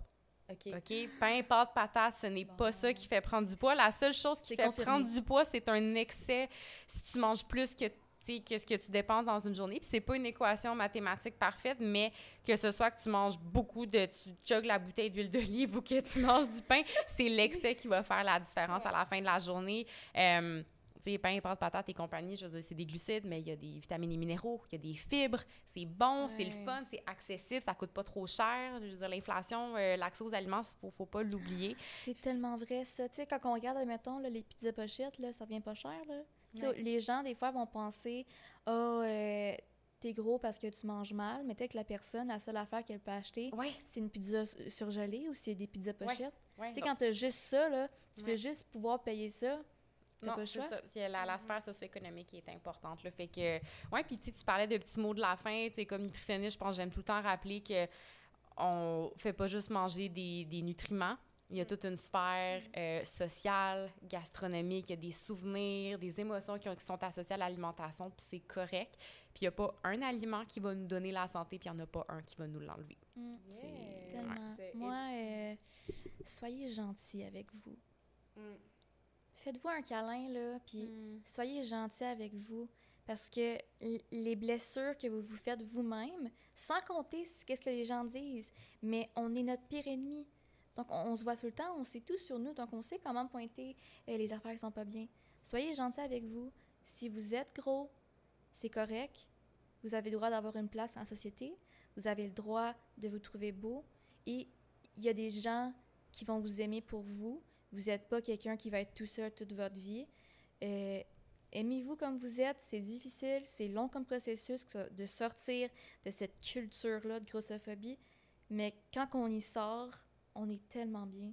OK. OK? Pain, pâte, patate, ce n'est pas ça qui fait prendre du poids. La seule chose qui fait confirmé. prendre du poids, c'est un excès si tu manges plus que ce que tu dépenses dans une journée. Puis c'est pas une équation mathématique parfaite, mais que ce soit que tu manges beaucoup de... Tu chugs la bouteille d'huile d'olive ou que tu manges du pain, c'est l'excès qui va faire la différence à la fin de la journée. Euh, sais, pain, pâte, patate et compagnie, je veux dire, c'est des glucides, mais il y a des vitamines et minéraux, il y a des fibres, c'est bon, c'est le fun, c'est accessible, ça coûte pas trop cher. Je veux dire, l'inflation, euh, l'accès aux aliments, faut, faut pas l'oublier. C'est tellement vrai, ça. Tu sais, quand on regarde, admettons, là, les pizzas pochettes, là, ça vient pas cher, là. Ouais. Les gens, des fois, vont penser « Ah, euh, t'es gros parce que tu manges mal », mais peut-être que la personne, la seule affaire qu'elle peut acheter, Ouais, c'est une pizza surgelée ou c'est des pizzas pochettes. ouais. Tu sais, quand t'as juste ça, là, tu peux juste pouvoir payer ça. Non, pas le c'est ça. La, la sphère socio-économique qui est importante. Le fait que, ouais, puis tu parlais de petits mots de la fin. Tu sais, comme nutritionniste, je pense que j'aime tout le temps rappeler que on fait pas juste manger des, des nutriments. Il y a toute une sphère euh, sociale, gastronomique, il y a des souvenirs, des émotions qui, ont- qui sont associées à l'alimentation, puis c'est correct. Puis il n'y a pas un aliment qui va nous donner la santé, puis il n'y en a pas un qui va nous l'enlever. Mm, Yeah. tellement. Moi, euh, soyez gentils avec vous. Mm. Faites-vous un câlin, là, puis soyez gentils avec vous. Parce que les blessures que vous vous faites vous-même, sans compter ce qu'est-ce que les gens disent, mais on est notre pire ennemi. Donc, on, on se voit tout le temps, on sait tout sur nous, donc on sait comment pointer euh, les affaires qui sont pas bien. Soyez gentils avec vous. Si vous êtes gros, c'est correct. Vous avez le droit d'avoir une place en société. Vous avez le droit de vous trouver beau. Et il y a des gens qui vont vous aimer pour vous. Vous n'êtes pas quelqu'un qui va être tout seul toute votre vie. Euh, Aimez-vous comme vous êtes. C'est difficile, c'est long comme processus de sortir de cette culture-là de grossophobie. Mais quand on y sort, on est tellement bien.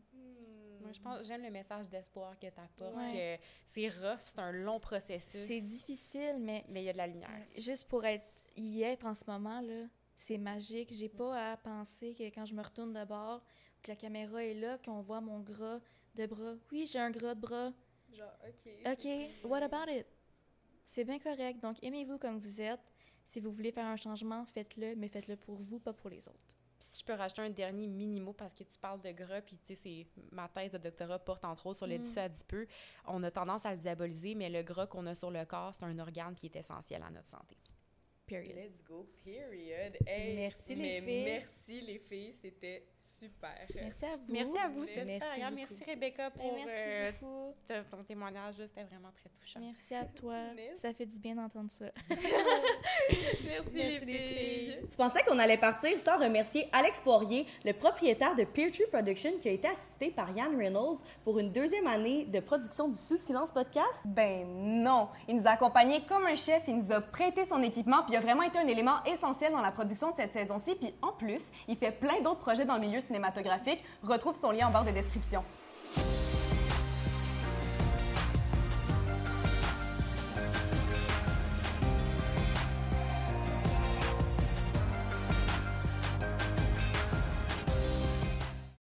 Moi, je pense j'aime le message d'espoir que tu apportes, Ouais. c'est rough, c'est un long processus. C'est difficile, mais Mais il y a de la lumière. juste pour être, y être en ce moment, là, c'est magique. J'ai pas à penser que quand je me retourne de bord, que la caméra est là, qu'on voit mon gras de bras. Oui, j'ai un gras de bras. Genre, OK. OK, what about it? C'est bien correct. Donc, aimez-vous comme vous êtes. Si vous voulez faire un changement, faites-le, mais faites-le pour vous, pas pour les autres. Puis si je peux rajouter un dernier mini-mot parce que tu parles de gras, puis tu sais, c'est ma thèse de doctorat porte entre autres sur le Mm. tissu adipeux. On a tendance à le diaboliser, mais le gras qu'on a sur le corps, c'est un organe qui est essentiel à notre santé. Period. Let's go, period. Hey, Merci, les filles. Merci les filles, c'était super. Merci à vous. Merci à vous, c'était Merci super agréable. beaucoup. Merci Rebecca Ben, pour merci euh, beaucoup. ton- ton témoignage, c'était vraiment très touchant. Merci à toi. Merci. Ça fait du bien d'entendre ça. Merci, les filles. Tu pensais qu'on allait partir sans remercier Alex Poirier, le propriétaire de Peertree Production, qui a été par Yann Reynolds pour une deuxième année de production du Sous Silence Podcast? Ben non! Il nous a accompagnés comme un chef, il nous a prêté son équipement, puis il a vraiment été un élément essentiel dans la production de cette saison-ci. Puis en plus, il fait plein d'autres projets dans le milieu cinématographique. Retrouve son lien en barre de description.